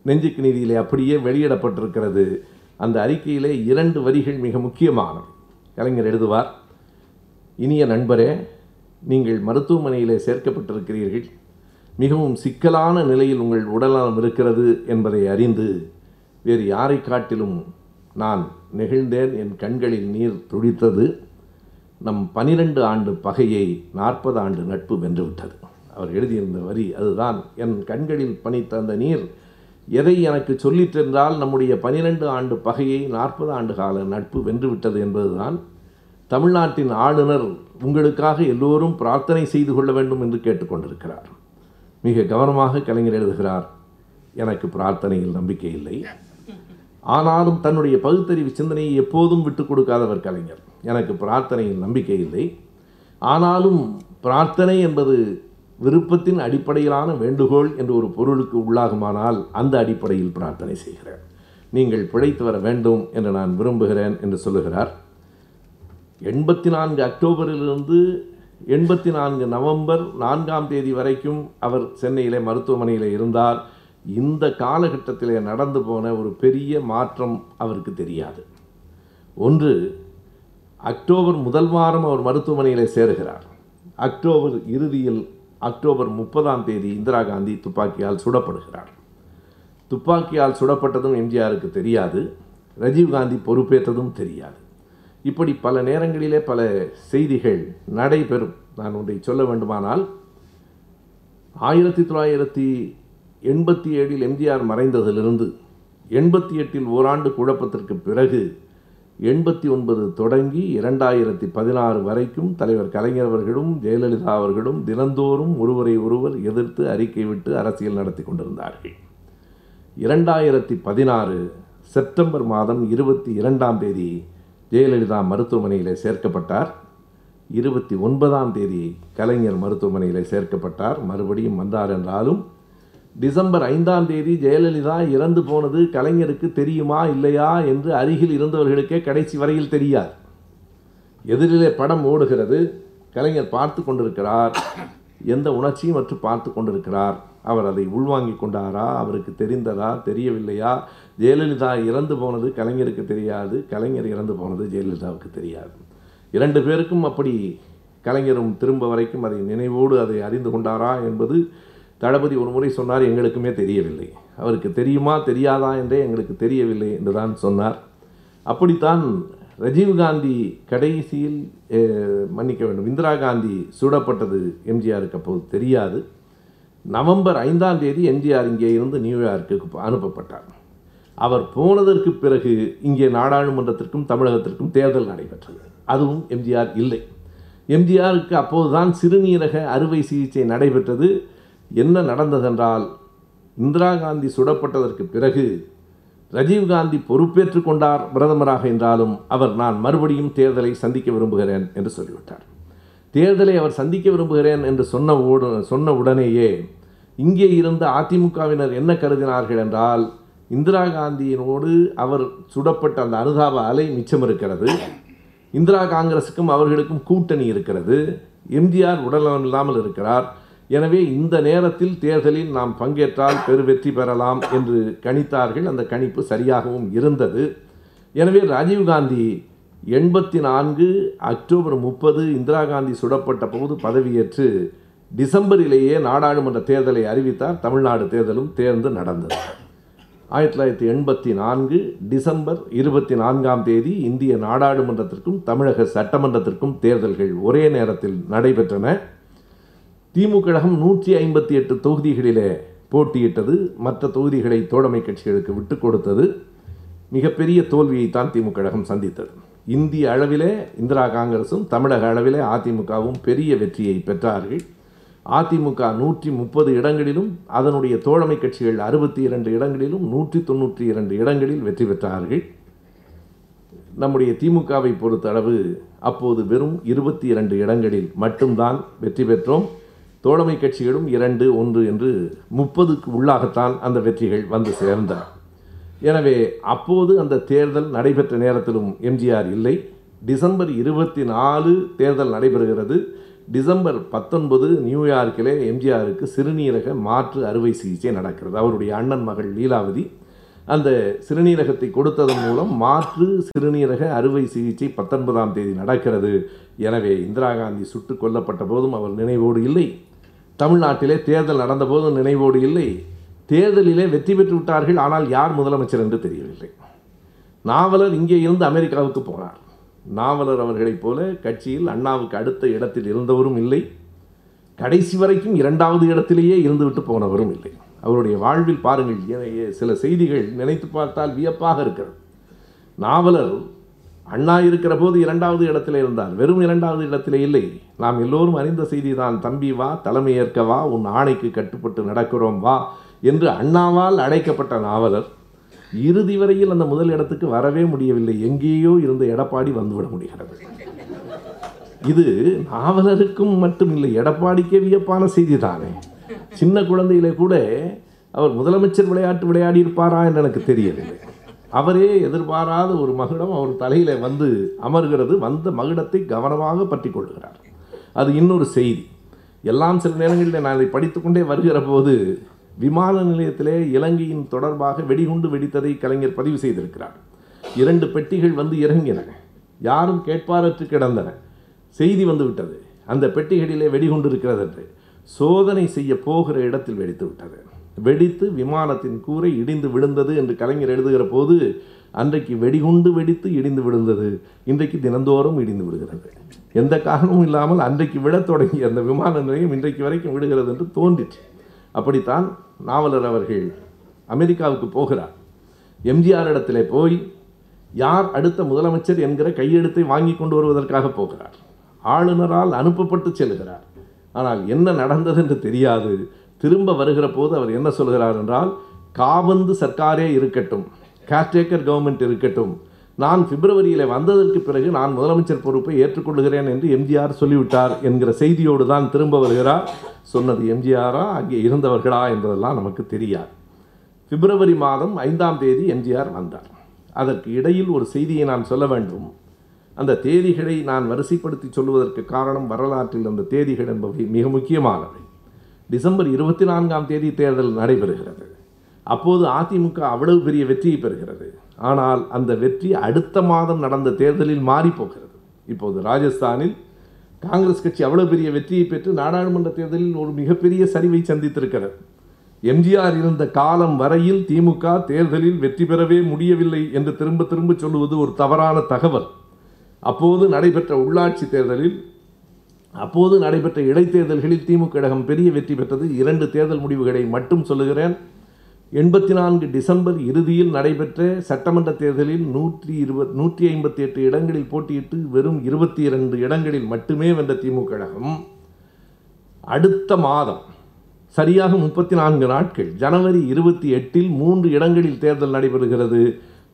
நெஞ்சுக்கு நீதியிலே அப்படியே வெளியிடப்பட்டிருக்கிறது. அந்த அறிக்கையிலே இரண்டு வரிகள் மிக முக்கியமானவை. கலைஞர் எழுதுவார் இனிய நண்பரே நீங்கள் மருத்துவமனையிலே சேர்க்கப்பட்டிருக்கிறீர்கள். மிகவும் சிக்கலான நிலையில் உங்கள் உடல்நலம் இருக்கிறது என்பதை அறிந்து வேறு யாரை காட்டிலும் நான் நெகிழ்ந்தேன். என் கண்களில் நீர் துடித்தது. நம் பனிரெண்டு ஆண்டு பகையை நாற்பது ஆண்டு நட்பு வென்றுவிட்டது. அவர் எழுதியிருந்த வரி அதுதான் என் கண்களில் பணித்த அந்த நீர் எதை எனக்கு சொல்லிற்றென்றால் நம்முடைய பனிரெண்டு ஆண்டு பகையை நாற்பது ஆண்டு கால நட்பு வென்றுவிட்டது என்பதுதான். தமிழ்நாட்டின் ஆளுநர் உங்களுக்காக எல்லோரும் பிரார்த்தனை செய்து கொள்ள வேண்டும் என்று கேட்டுக்கொண்டிருக்கிறார் மிக கவனமாக கலைஞர் எழுதுகிறார் எனக்கு பிரார்த்தனையில் நம்பிக்கை இல்லை. ஆனாலும் தன்னுடைய பகுத்தறிவு சிந்தனையை எப்போதும் விட்டு கொடுக்காதவர் கலைஞர். எனக்கு பிரார்த்தனையில் நம்பிக்கை இல்லை. ஆனாலும் பிரார்த்தனை என்பது விருப்பத்தின் அடிப்படையிலான வேண்டுகோள் என்று ஒரு பொருளுக்கு உள்ளாகுமானால் அந்த அடிப்படையில் பிரார்த்தனை செய்கிறேன். நீங்கள் பிழைத்து வர வேண்டும் என்று நான் விரும்புகிறேன் என்று சொல்லுகிறார். எண்பத்தி நான்கு அக்டோபரிலிருந்து எண்பத்தி நான்கு நவம்பர் நான்காம் தேதி வரைக்கும் அவர் சென்னையிலே மருத்துவமனையில் இருந்தார். இந்த காலகட்டத்திலே நடந்து போன ஒரு பெரிய மாற்றம் அவருக்கு தெரியாது. ஒன்று அக்டோபர் முதல் வாரம் அவர் மருத்துவமனையில் சேருகிறார். அக்டோபர் இறுதியில் அக்டோபர் முப்பதாம் தேதி இந்திரா காந்தி துப்பாக்கியால் சுடப்படுகிறார். துப்பாக்கியால் சுடப்பட்டதும் எம்ஜிஆருக்கு தெரியாது. ராஜீவ்காந்தி பொறுப்பேற்றதும் தெரியாது. இப்படி பல நேரங்களிலே பல செய்திகள் நடைபெறும். நான் ஒன்றை சொல்ல வேண்டுமானால் ஆயிரத்தி தொள்ளாயிரத்தி எண்பத்தி ஏழில் எம்ஜிஆர் மறைந்ததிலிருந்து எண்பத்தி எட்டில் ஓராண்டு குழப்பத்திற்கு பிறகு எண்பத்தி ஒன்பது தொடங்கி இரண்டாயிரத்தி பதினாறு வரைக்கும் தலைவர் கலைஞர் அவர்களும் ஜெயலலிதா அவர்களும் தினந்தோறும் ஒருவரை ஒருவர் எதிர்த்து அறிக்கை விட்டு அரசியல் நடத்தி கொண்டிருந்தார்கள். இரண்டாயிரத்தி பதினாறு செப்டம்பர் மாதம் இருபத்தி இரண்டாம் தேதி ஜெயலலிதா மருத்துவமனையில் சேர்க்கப்பட்டார். இருபத்தி ஒன்பதாம் தேதி கலைஞர் மருத்துவமனையில் சேர்க்கப்பட்டார். மறுபடியும் வந்தார் என்றாலும் டிசம்பர் ஐந்தாம் தேதி ஜெயலலிதா இறந்து போனது கலைஞருக்கு தெரியுமா இல்லையா என்று அருகில் இருந்தவர்களுக்கே கடைசி வரையில் தெரியாது. எதிரிலே படம் ஓடுகிறது கலைஞர் பார்த்து கொண்டிருக்கிறார் எந்த உணர்ச்சியும் மற்றும் பார்த்து கொண்டிருக்கிறார். அவர் அதை உள்வாங்கி கொண்டாரா அவருக்கு தெரிந்ததா தெரியவில்லையா? ஜெயலலிதா இறந்து போனது கலைஞருக்கு தெரியாது கலைஞர் இறந்து போனது ஜெயலலிதாவுக்கு தெரியாது. இரண்டு பேருக்கும் அப்படி கலைஞரும் திரும்ப வரைக்கும் அதை நினைவோடு அதை அறிந்து கொண்டாரா என்பது தளபதி ஒரு முறை சொன்னார் எங்களுக்குமே தெரியவில்லை. அவருக்கு தெரியுமா தெரியாதா என்றே எங்களுக்கு தெரியவில்லை என்று தான் சொன்னார். அப்படித்தான் ரஜீவ்காந்தி கடைசியில் மன்னிக்க வேண்டும் இந்திரா காந்தி சுடப்பட்டது எம்ஜிஆருக்கு அப்போது தெரியாது. நவம்பர் ஐந்தாம் தேதி எம்ஜிஆர் இங்கே இருந்து நியூயார்க்கு அனுப்பப்பட்டார். அவர் போனதற்கு பிறகு இங்கே நாடாளுமன்றத்திற்கும் தமிழகத்திற்கும் தேர்தல் நடைபெற்றது. அதுவும் எம்ஜிஆர் இல்லை. எம்ஜிஆருக்கு அப்போதுதான் சிறுநீரக அறுவை சிகிச்சை நடைபெற்றது. என்ன நடந்ததென்றால் இந்திரா காந்தி சுடப்பட்டதற்கு பிறகு ரஜீவ்காந்தி பொறுப்பேற்றுக் கொண்டார் பிரதமராக என்றாலும் அவர் நான் மறுபடியும் தேர்தலை சந்திக்க விரும்புகிறேன் என்று சொல்லிவிட்டார். தேர்தலை அவர் சந்திக்க விரும்புகிறேன் என்று சொன்ன சொன்ன உடனேயே இங்கே இருந்த அதிமுகவினர் என்ன கருதினார்கள் என்றால் இந்திரா காந்தியினோடு அவர் சுடப்பட்ட அந்த அனுதாப அலை மிச்சம் இருக்கிறது இந்திரா காங்கிரஸுக்கும் அவர்களுக்கும் கூட்டணி இருக்கிறது எம்ஜிஆர் உடல்நலம் இல்லாமல் இருக்கிறார் எனவே இந்த நேரத்தில் தேர்தலில் நாம் பங்கேற்றால் பெரு வெற்றி பெறலாம் என்று கணித்தார்கள். அந்த கணிப்பு சரியாகவும் இருந்தது. எனவே ராஜீவ்காந்தி எண்பத்தி நான்கு அக்டோபர் முப்பது இந்திரா காந்தி சுடப்பட்ட போது பதவியேற்று டிசம்பரிலேயே நாடாளுமன்ற தேர்தலை அறிவித்தார். தமிழ்நாடு தேர்தலும் தேர்ந்து நடந்தது. ஆயிரத்தி தொள்ளாயிரத்தி எண்பத்தி நான்கு டிசம்பர் இருபத்தி நான்காம் தேதி இந்திய நாடாளுமன்றத்திற்கும் தமிழக சட்டமன்றத்திற்கும் தேர்தல்கள் ஒரே நேரத்தில் நடைபெற்றன. திமுக கழகம் நூற்றி ஐம்பத்தி எட்டு தொகுதிகளிலே போட்டியிட்டது. மற்ற தொகுதிகளை தோழமை கட்சிகளுக்கு விட்டு கொடுத்தது. மிகப்பெரிய தோல்வியைத்தான் திமுக கழகம் சந்தித்தது. இந்திய அளவிலே இந்திரா காங்கிரசும் தமிழக அளவிலே அதிமுகவும் பெரிய வெற்றியை பெற்றார்கள். அதிமுக நூற்றி முப்பது இடங்களிலும் அதனுடைய தோழமை கட்சிகள் அறுபத்தி இரண்டு இடங்களிலும் நூற்றி தொண்ணூற்றி இரண்டு இடங்களில் வெற்றி பெற்றார்கள். நம்முடைய திமுகவை பொறுத்தளவு அப்போது வெறும் இருபத்தி இரண்டு இடங்களில் மட்டும்தான் வெற்றி பெற்றோம். தோழமை கட்சிகளும் இரண்டு ஒன்று என்று முப்பதுக்கு உள்ளாகத்தான் அந்த வெற்றிகள் வந்து சேர்ந்தன. எனவே அப்போது அந்த தேர்தல் நடைபெற்ற நேரத்திலும் எம்ஜிஆர் இல்லை. டிசம்பர் இருபத்தி நாலு தேர்தல் நடைபெறுகிறது. டிசம்பர் பத்தொன்பது நியூயார்க்கிலே எம்ஜிஆருக்கு சிறுநீரக மாற்று அறுவை சிகிச்சை நடக்கிறது. அவருடைய அண்ணன் மகள் லீலாவதி அந்த சிறுநீரகத்தை கொடுத்ததன் மூலம் மாற்று சிறுநீரக அறுவை சிகிச்சை பத்தொன்பதாம் தேதி நடக்கிறது. எனவே இந்திரா காந்தி சுட்டுக் கொல்லப்பட்ட போதும் அவர் நினைவோடு இல்லை. தமிழ்நாட்டிலே தேர்தல் நடந்த போதும் நினைவோடு இல்லை. தேர்தலிலே வெற்றி பெற்று விட்டார்கள் ஆனால் யார் முதலமைச்சர் என்று தெரியவில்லை. நாவலர் இங்கே இருந்து அமெரிக்காவுக்கு போனார். நாவலர் அவர்களைப் போல கட்சியில் அண்ணாவுக்கு அடுத்த இடத்தில் இருந்தவரும் இல்லை. கடைசி வரைக்கும் இரண்டாவது இடத்திலேயே இருந்துவிட்டு போனவரும் இல்லை. அவருடைய வாழ்வில் பாருங்கள் ஏ- சில செய்திகள் நினைத்து பார்த்தால் வியப்பாக இருக்கிறது. நாவலர் அண்ணா இருக்கிற போது இரண்டாவது இடத்திலே இருந்தார். வெறும் இரண்டாவது இடத்திலே இல்லை. நாம் எல்லோரும் அறிந்த செய்தி தான் தம்பி வா தலைமையேற்க வா உன் ஆணைக்கு கட்டுப்பட்டு நடக்கிறோம் வா என்று அண்ணாவால் அழைக்கப்பட்ட நாவலர் இறுதி வரையில் அந்த முதல் இடத்துக்கு வரவே முடியவில்லை. எங்கேயோ இருந்த எடப்பாடி வந்துவிட முடிகிறது. இது நாவலருக்கும் மட்டும் இல்லை எடப்பாடிக்கே வியப்பான செய்தி தானே சின்ன குழந்தையிலே கூட அவர் முதலமைச்சர் விளையாட்டு விளையாடி இருப்பாரா என்று எனக்கு தெரியவில்லை. அவரே எதிர்பாராத ஒரு மகுடம் அவர் தலையில் வந்து அமர்கிறது. வந்த மகுடத்தை கவனமாக பற்றி கொள்கிறார். அது இன்னொரு செய்தி. எல்லாம் சில நேரங்களில் நான் இதை படித்துக்கொண்டே வருகிற போது விமான நிலையத்திலே இலங்கையின் தொடர்பாக வெடிகுண்டு வெடித்ததை கலைஞர் பதிவு செய்திருக்கிறார். இரண்டு பெட்டிகள் வந்து இறங்கின. யாரும் கேட்பாரற்று கிடந்தன. செய்தி வந்து விட்டது அந்த பெட்டிகளிலே வெடிகுண்டு இருக்கிறது என்று சோதனை செய்ய போகிற இடத்தில் வெடித்து விட்டது வெடித்து விமானத்தின் கூரை இடிந்து விழுந்தது என்று கலைஞர் எழுதுகிற போது அன்றைக்கு வெடிகுண்டு வெடித்து இடிந்து விழுந்தது. இன்றைக்கு தினந்தோறும் இடிந்து விடுகிறது எந்த காரணமும் இல்லாமல் அன்றைக்கு விழத் தொடங்கிய அந்த விமான நிலையம் இன்றைக்கு வரைக்கும் விடுகிறது என்று தோன்றிற்று. அப்படித்தான் நாவலர் அவர்கள் அமெரிக்காவுக்கு போகிறார். எம்ஜிஆர் இடத்திலே போய் யார் அடுத்த முதலமைச்சர் என்கிற கையெழுத்தை வாங்கி கொண்டு வருவதற்காக போகிறார். ஆளுநரால் அனுப்பப்பட்டு செல்கிறார். ஆனால் என்ன நடந்தது என்று தெரியாது. திரும்ப வருகிற போது அவர் என்ன சொல்கிறார் என்றால் காபந்து சர்க்காரே இருக்கட்டும் கேர்டேக்கர் கவர்மெண்ட் இருக்கட்டும். நான் பிப்ரவரியில் வந்ததற்கு பிறகு நான் முதலமைச்சர் பொறுப்பை ஏற்றுக்கொள்கிறேன் என்று எம்ஜிஆர் சொல்லிவிட்டார் என்கிற செய்தியோடு தான் திரும்ப வருகிறார். சொன்னது எம்ஜிஆரா? அங்கே இருந்தவர்களா? என்பதெல்லாம் நமக்கு தெரியாது. பிப்ரவரி மாதம் ஐந்தாம் தேதி எம்ஜிஆர் வந்தார். அதற்கு இடையில் ஒரு செய்தியை நான் சொல்ல வேண்டும். அந்த தேதிகளை நான் வரிசைப்படுத்தி சொல்வதற்கு காரணம் வரலாற்றில் அந்த தேதிகள் என்பவை மிக முக்கியமானவை. டிசம்பர் இருபத்தி நான்காம் தேதி தேர்தல் நடைபெறுகிறது. அப்போது அதிமுக அவ்வளவு பெரிய வெற்றியை பெறுகிறது. ஆனால் அந்த வெற்றி அடுத்த மாதம் நடந்த தேர்தலில் மாறிப்போகிறது. இப்போது ராஜஸ்தானில் காங்கிரஸ் கட்சி அவ்வளவு பெரிய வெற்றியை பெற்று நாடாளுமன்ற தேர்தலில் ஒரு மிகப்பெரிய சரிவை சந்தித்திருக்கிறது. எம்ஜிஆர் இருந்த காலம் வரையில் திமுக தேர்தலில் வெற்றி பெறவே முடியவில்லை என்று திரும்ப திரும்ப சொல்லுவது ஒரு தவறான தகவல். அப்போது நடைபெற்ற உள்ளாட்சி தேர்தலில் அப்போது நடைபெற்ற இடைத்தேர்தல்களில் திமுக கழகம் பெரிய வெற்றி பெற்றது. இரண்டு தேர்தல் முடிவுகளை மட்டும் சொல்லுகிறேன். எண்பத்தி நான்கு டிசம்பர் இறுதியில் நடைபெற்ற சட்டமன்ற தேர்தலில் நூற்றி இருபத் நூற்றி ஐம்பத்தி எட்டு இடங்களில் போட்டியிட்டு வெறும் இருபத்தி இரண்டு இடங்களில் மட்டுமே வென்ற திமுக கழகம். அடுத்த மாதம் சரியாக முப்பத்தி நான்கு நாட்கள் ஜனவரி இருபத்தி எட்டில் மூன்று இடங்களில் தேர்தல் நடைபெறுகிறது.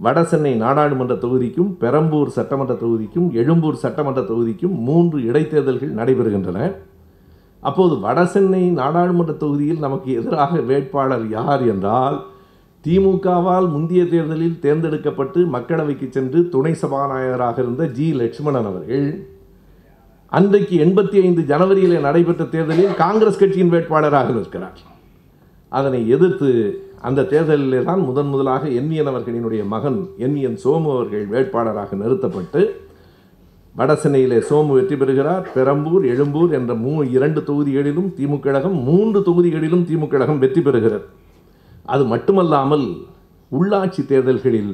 வடசென்னை நாடாளுமன்ற தொகுதிக்கும் பெரம்பூர் சட்டமன்ற தொகுதிக்கும் எழும்பூர் சட்டமன்ற தொகுதிக்கும் மூன்று இடைத்தேர்தல்கள் நடைபெறுகின்றன. அப்போது வடசென்னை நாடாளுமன்ற தொகுதியில் நமக்கு எதிராக வேட்பாளர் யார் என்றால் திமுகவால் முந்தைய தேர்தலில் தேர்ந்தெடுக்கப்பட்டு மக்களவைக்கு சென்று துணை சபாநாயகராக இருந்த ஜி. லட்சுமணன் அவர்கள் அன்றைக்கு எண்பத்தி ஐந்து ஜனவரியில் நடைபெற்ற தேர்தலில் காங்கிரஸ் கட்சியின் வேட்பாளராக இருக்கிறார் அதனை எதிர்த்து அந்த தேர்தலிலே தான் முதன் முதலாக என்விஎன் அவர்களினுடைய மகன் என்விஎன் சோமு அவர்கள் வேட்பாளராக நிறுத்தப்பட்டு வடசென்னையிலே சோமு வெற்றி பெறுகிறார். பெரம்பூர் எழும்பூர் என்ற மூ இரண்டு தொகுதிகளிலும் திமுக கழகம் மூன்று தொகுதிகளிலும் திமுக கழகம் வெற்றி பெறுகிறது. அது மட்டுமல்லாமல் உள்ளாட்சி தேர்தல்களில்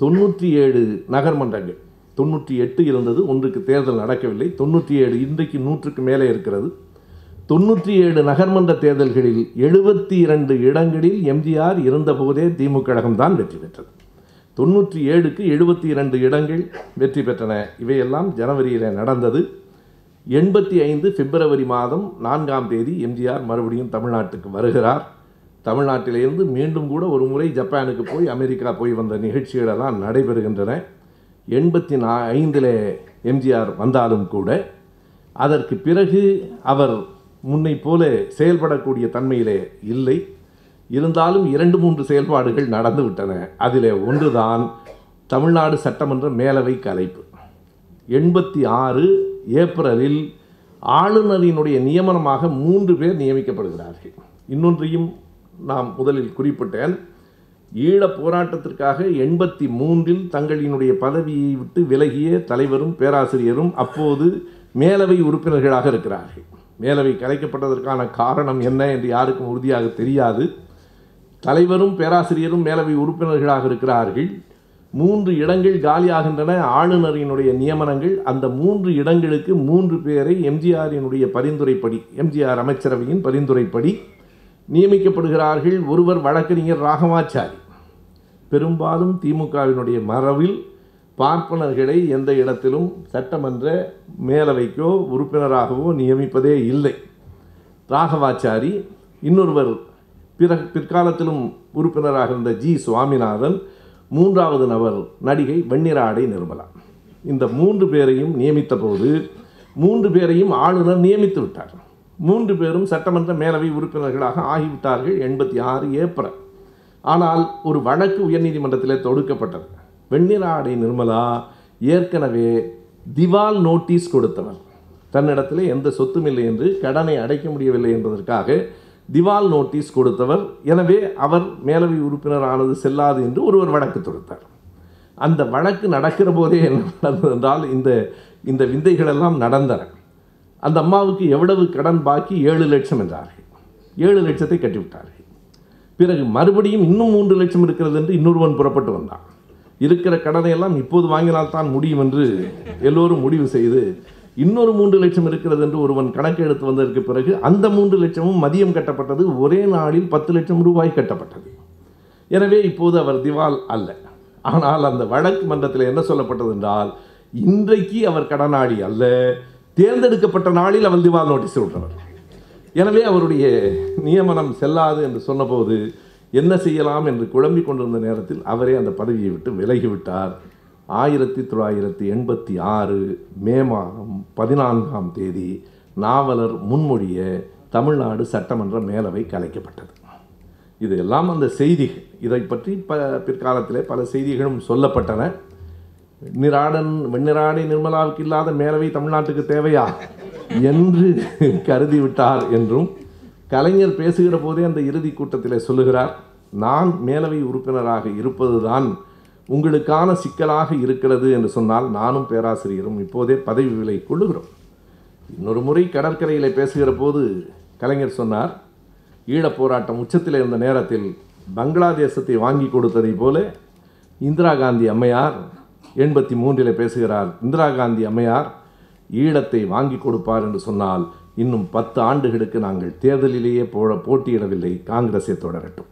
தொண்ணூற்றி ஏழு நகர்மன்றங்கள் தொண்ணூற்றி எட்டு இருந்தது ஒன்றுக்கு தேர்தல் நடக்கவில்லை. தொண்ணூற்றி ஏழு இன்றைக்கு நூற்றுக்கு மேலே இருக்கிறது. தொண்ணூற்றி ஏழு நகர்மன்ற தேர்தல்களில் எழுபத்தி இரண்டு இடங்களில் எம்ஜிஆர் இருந்தபோதே திமுக கழகம் தான் வெற்றி பெற்றது. தொண்ணூற்றி ஏழுக்கு எழுபத்தி இரண்டு இடங்கள் வெற்றி பெற்றன. இவையெல்லாம் ஜனவரியில் நடந்தது. எண்பத்தி ஐந்து பிப்ரவரி மாதம் நான்காம் தேதி எம்ஜிஆர் மறுபடியும் தமிழ்நாட்டுக்கு வருகிறார். தமிழ்நாட்டிலிருந்து மீண்டும் கூட ஒரு முறை ஜப்பானுக்கு போய் அமெரிக்கா போய் வந்த நிகழ்ச்சிகளெல்லாம் நடைபெறுகின்றன. எண்பத்தி நா ஐந்தில் எம்ஜிஆர் வந்தாலும் கூட அதற்கு பிறகு அவர் முன்னை போல செயல்படக்கூடிய தன்மையிலே இல்லை. இருந்தாலும் இரண்டு மூன்று செயல்பாடுகள் நடந்து விட்டன. ஒன்றுதான் தமிழ்நாடு சட்டமன்ற மேலவை கலைப்பு. எண்பத்தி ஆறு ஏப்ரலில் ஆளுநரினுடைய நியமனமாக மூன்று பேர் நியமிக்கப்படுகிறார்கள். இன்னொன்றையும் நாம் முதலில் குறிப்பிட்டேன். ஈழப் போராட்டத்திற்காக எண்பத்தி மூன்றில் தங்களினுடைய பதவியை விட்டு விலகிய தலைவரும் பேராசிரியரும் அப்போது மேலவை உறுப்பினர்களாக இருக்கிறார்கள். மேலவை கலைக்கப்பட்டதற்கான காரணம் என்ன என்று யாருக்கும் உறுதியாக தெரியாது. தலைவரும் பேராசிரியரும் மேலவை உறுப்பினர்களாக இருக்கிறார்கள். மூன்று இடங்கள் காலியாகின்றன. ஆளுநரினுடைய நியமனங்கள் அந்த மூன்று இடங்களுக்கு மூன்று பேரை எம்ஜிஆரினுடைய பரிந்துரைப்படி எம்ஜிஆர் அமைச்சரவையின் பரிந்துரைப்படி நியமிக்கப்படுகிறார்கள் ஒருவர் வழக்கறிஞர் ராகவாச்சாரி பெரும்பாலும் திமுகவினுடைய மரபில் பார்ப்பனர்களை எந்த இடத்திலும் சட்டமன்ற மேலவைக்கோ உறுப்பினராகவோ நியமிப்பதே இல்லை. ராகவாச்சாரி இன்னொருவர் பிற பிற்காலத்திலும் உறுப்பினராக இருந்த ஜி. சுவாமிநாதன் மூன்றாவது நபர் நடிகை வெண்ணிராடை நிர்மலா. இந்த மூன்று பேரையும் நியமித்த போது மூன்று பேரையும் ஆளுநர் நியமித்து விட்டார். மூன்று பேரும் சட்டமன்ற மேலவை உறுப்பினர்களாக ஆகிவிட்டார்கள் எண்பத்தி ஆறு ஏப்ரல். ஆனால் ஒரு வழக்கு உயர்நீதிமன்றத்தில் தொடுக்கப்பட்டது. வெண்ணிலாடை நிர்மலா ஏற்கனவே திவால் நோட்டீஸ் கொடுத்தவர் தன்னிடத்தில் எந்த சொத்தும் இல்லை என்று கடனை அடைக்க முடியவில்லை என்பதற்காக திவால் நோட்டீஸ் கொடுத்தவர். எனவே அவர் மேலவை உறுப்பினர் ஆனது செல்லாது என்று ஒருவர் வழக்கு தொடுத்தார். அந்த வழக்கு நடக்கிற போதே என்ன நடந்தது என்றால் இந்த இந்த விந்தைகளெல்லாம் நடந்தன. அந்த அம்மாவுக்கு எவ்வளவு கடன் பாக்கி? ஏழு லட்சம் என்றார்கள். ஏழு லட்சத்தை கட்டிவிட்டார்கள். பிறகு மறுபடியும் இன்னும் மூன்று லட்சம் இருக்கிறது என்று இன்னொருவன் புறப்பட்டு வந்தான். இருக்கிற கடனை எல்லாம் இப்போது வாங்கினால்தான் முடியும் என்று எல்லோரும் முடிவு செய்து இன்னொரு மூன்று லட்சம் இருக்கிறது என்று ஒருவன் கணக்கு எடுத்து வந்ததற்கு பிறகு அந்த மூன்று லட்சமும் மதியம் கட்டப்பட்டது ஒரே நாளில் பத்து லட்சம் ரூபாய் கட்டப்பட்டது. எனவே இப்போது அவர் திவால் அல்ல. ஆனால் அந்த வழக்கு மன்றத்தில் என்ன சொல்லப்பட்டது என்றால் இன்றைக்கு அவர் கடனாளி அல்ல தேர்ந்தெடுக்கப்பட்ட நாளில் அவர் திவால் நோட்டீஸ் விட்டவர். எனவே அவருடைய நியமனம் செல்லாது என்று சொன்னபோது என்ன செய்யலாம் என்று குழம்பிக் கொண்டிருந்த நேரத்தில் அவரே அந்த பதவியை விட்டு விலகிவிட்டார். ஆயிரத்தி தொள்ளாயிரத்தி எண்பத்தி ஆறு மே மாதம் பதினான்காம் தேதி நாவலர் முன்மொழிய தமிழ்நாடு சட்டமன்ற மேலவை கலைக்கப்பட்டது. இது எல்லாம் அந்த செய்திகள் இதை பற்றி ப பிற்காலத்திலே பல செய்திகளும் சொல்லப்பட்டன. நிராடன் வெண்ணிராணி நிர்மலாவுக்கு இல்லாத மேலவை தமிழ்நாட்டுக்கு தேவையா? என்று கருதிவிட்டார் என்றும் கலைஞர் பேசுகிற போதே அந்த இறுதி கூட்டத்தில் சொல்லுகிறார் நான் மேலவை உறுப்பினராக இருப்பதுதான் உங்களுக்கான சிக்கலாக இருக்கிறது என்று சொன்னால் நானும் பேராசிரியரும் இப்போதே பதவி விலை கொள்ளுகிறோம். இன்னொரு முறை கடற்கரையில் பேசுகிற போது கலைஞர் சொன்னார் ஈழப் போராட்டம் உச்சத்தில் இருந்த நேரத்தில் பங்களாதேசத்தை வாங்கி கொடுத்ததை போல இந்திரா காந்தி அம்மையார் எண்பத்தி மூன்றில் பேசுகிறார் இந்திரா காந்தி அம்மையார் ஈழத்தை வாங்கி கொடுப்பார் என்று சொன்னால் இன்னும் பத்து ஆண்டுகளுக்கு நாங்கள் தேர்தலிலேயே போட போட்டியிடவில்லை. காங்கிரஸை தொடரட்டும்.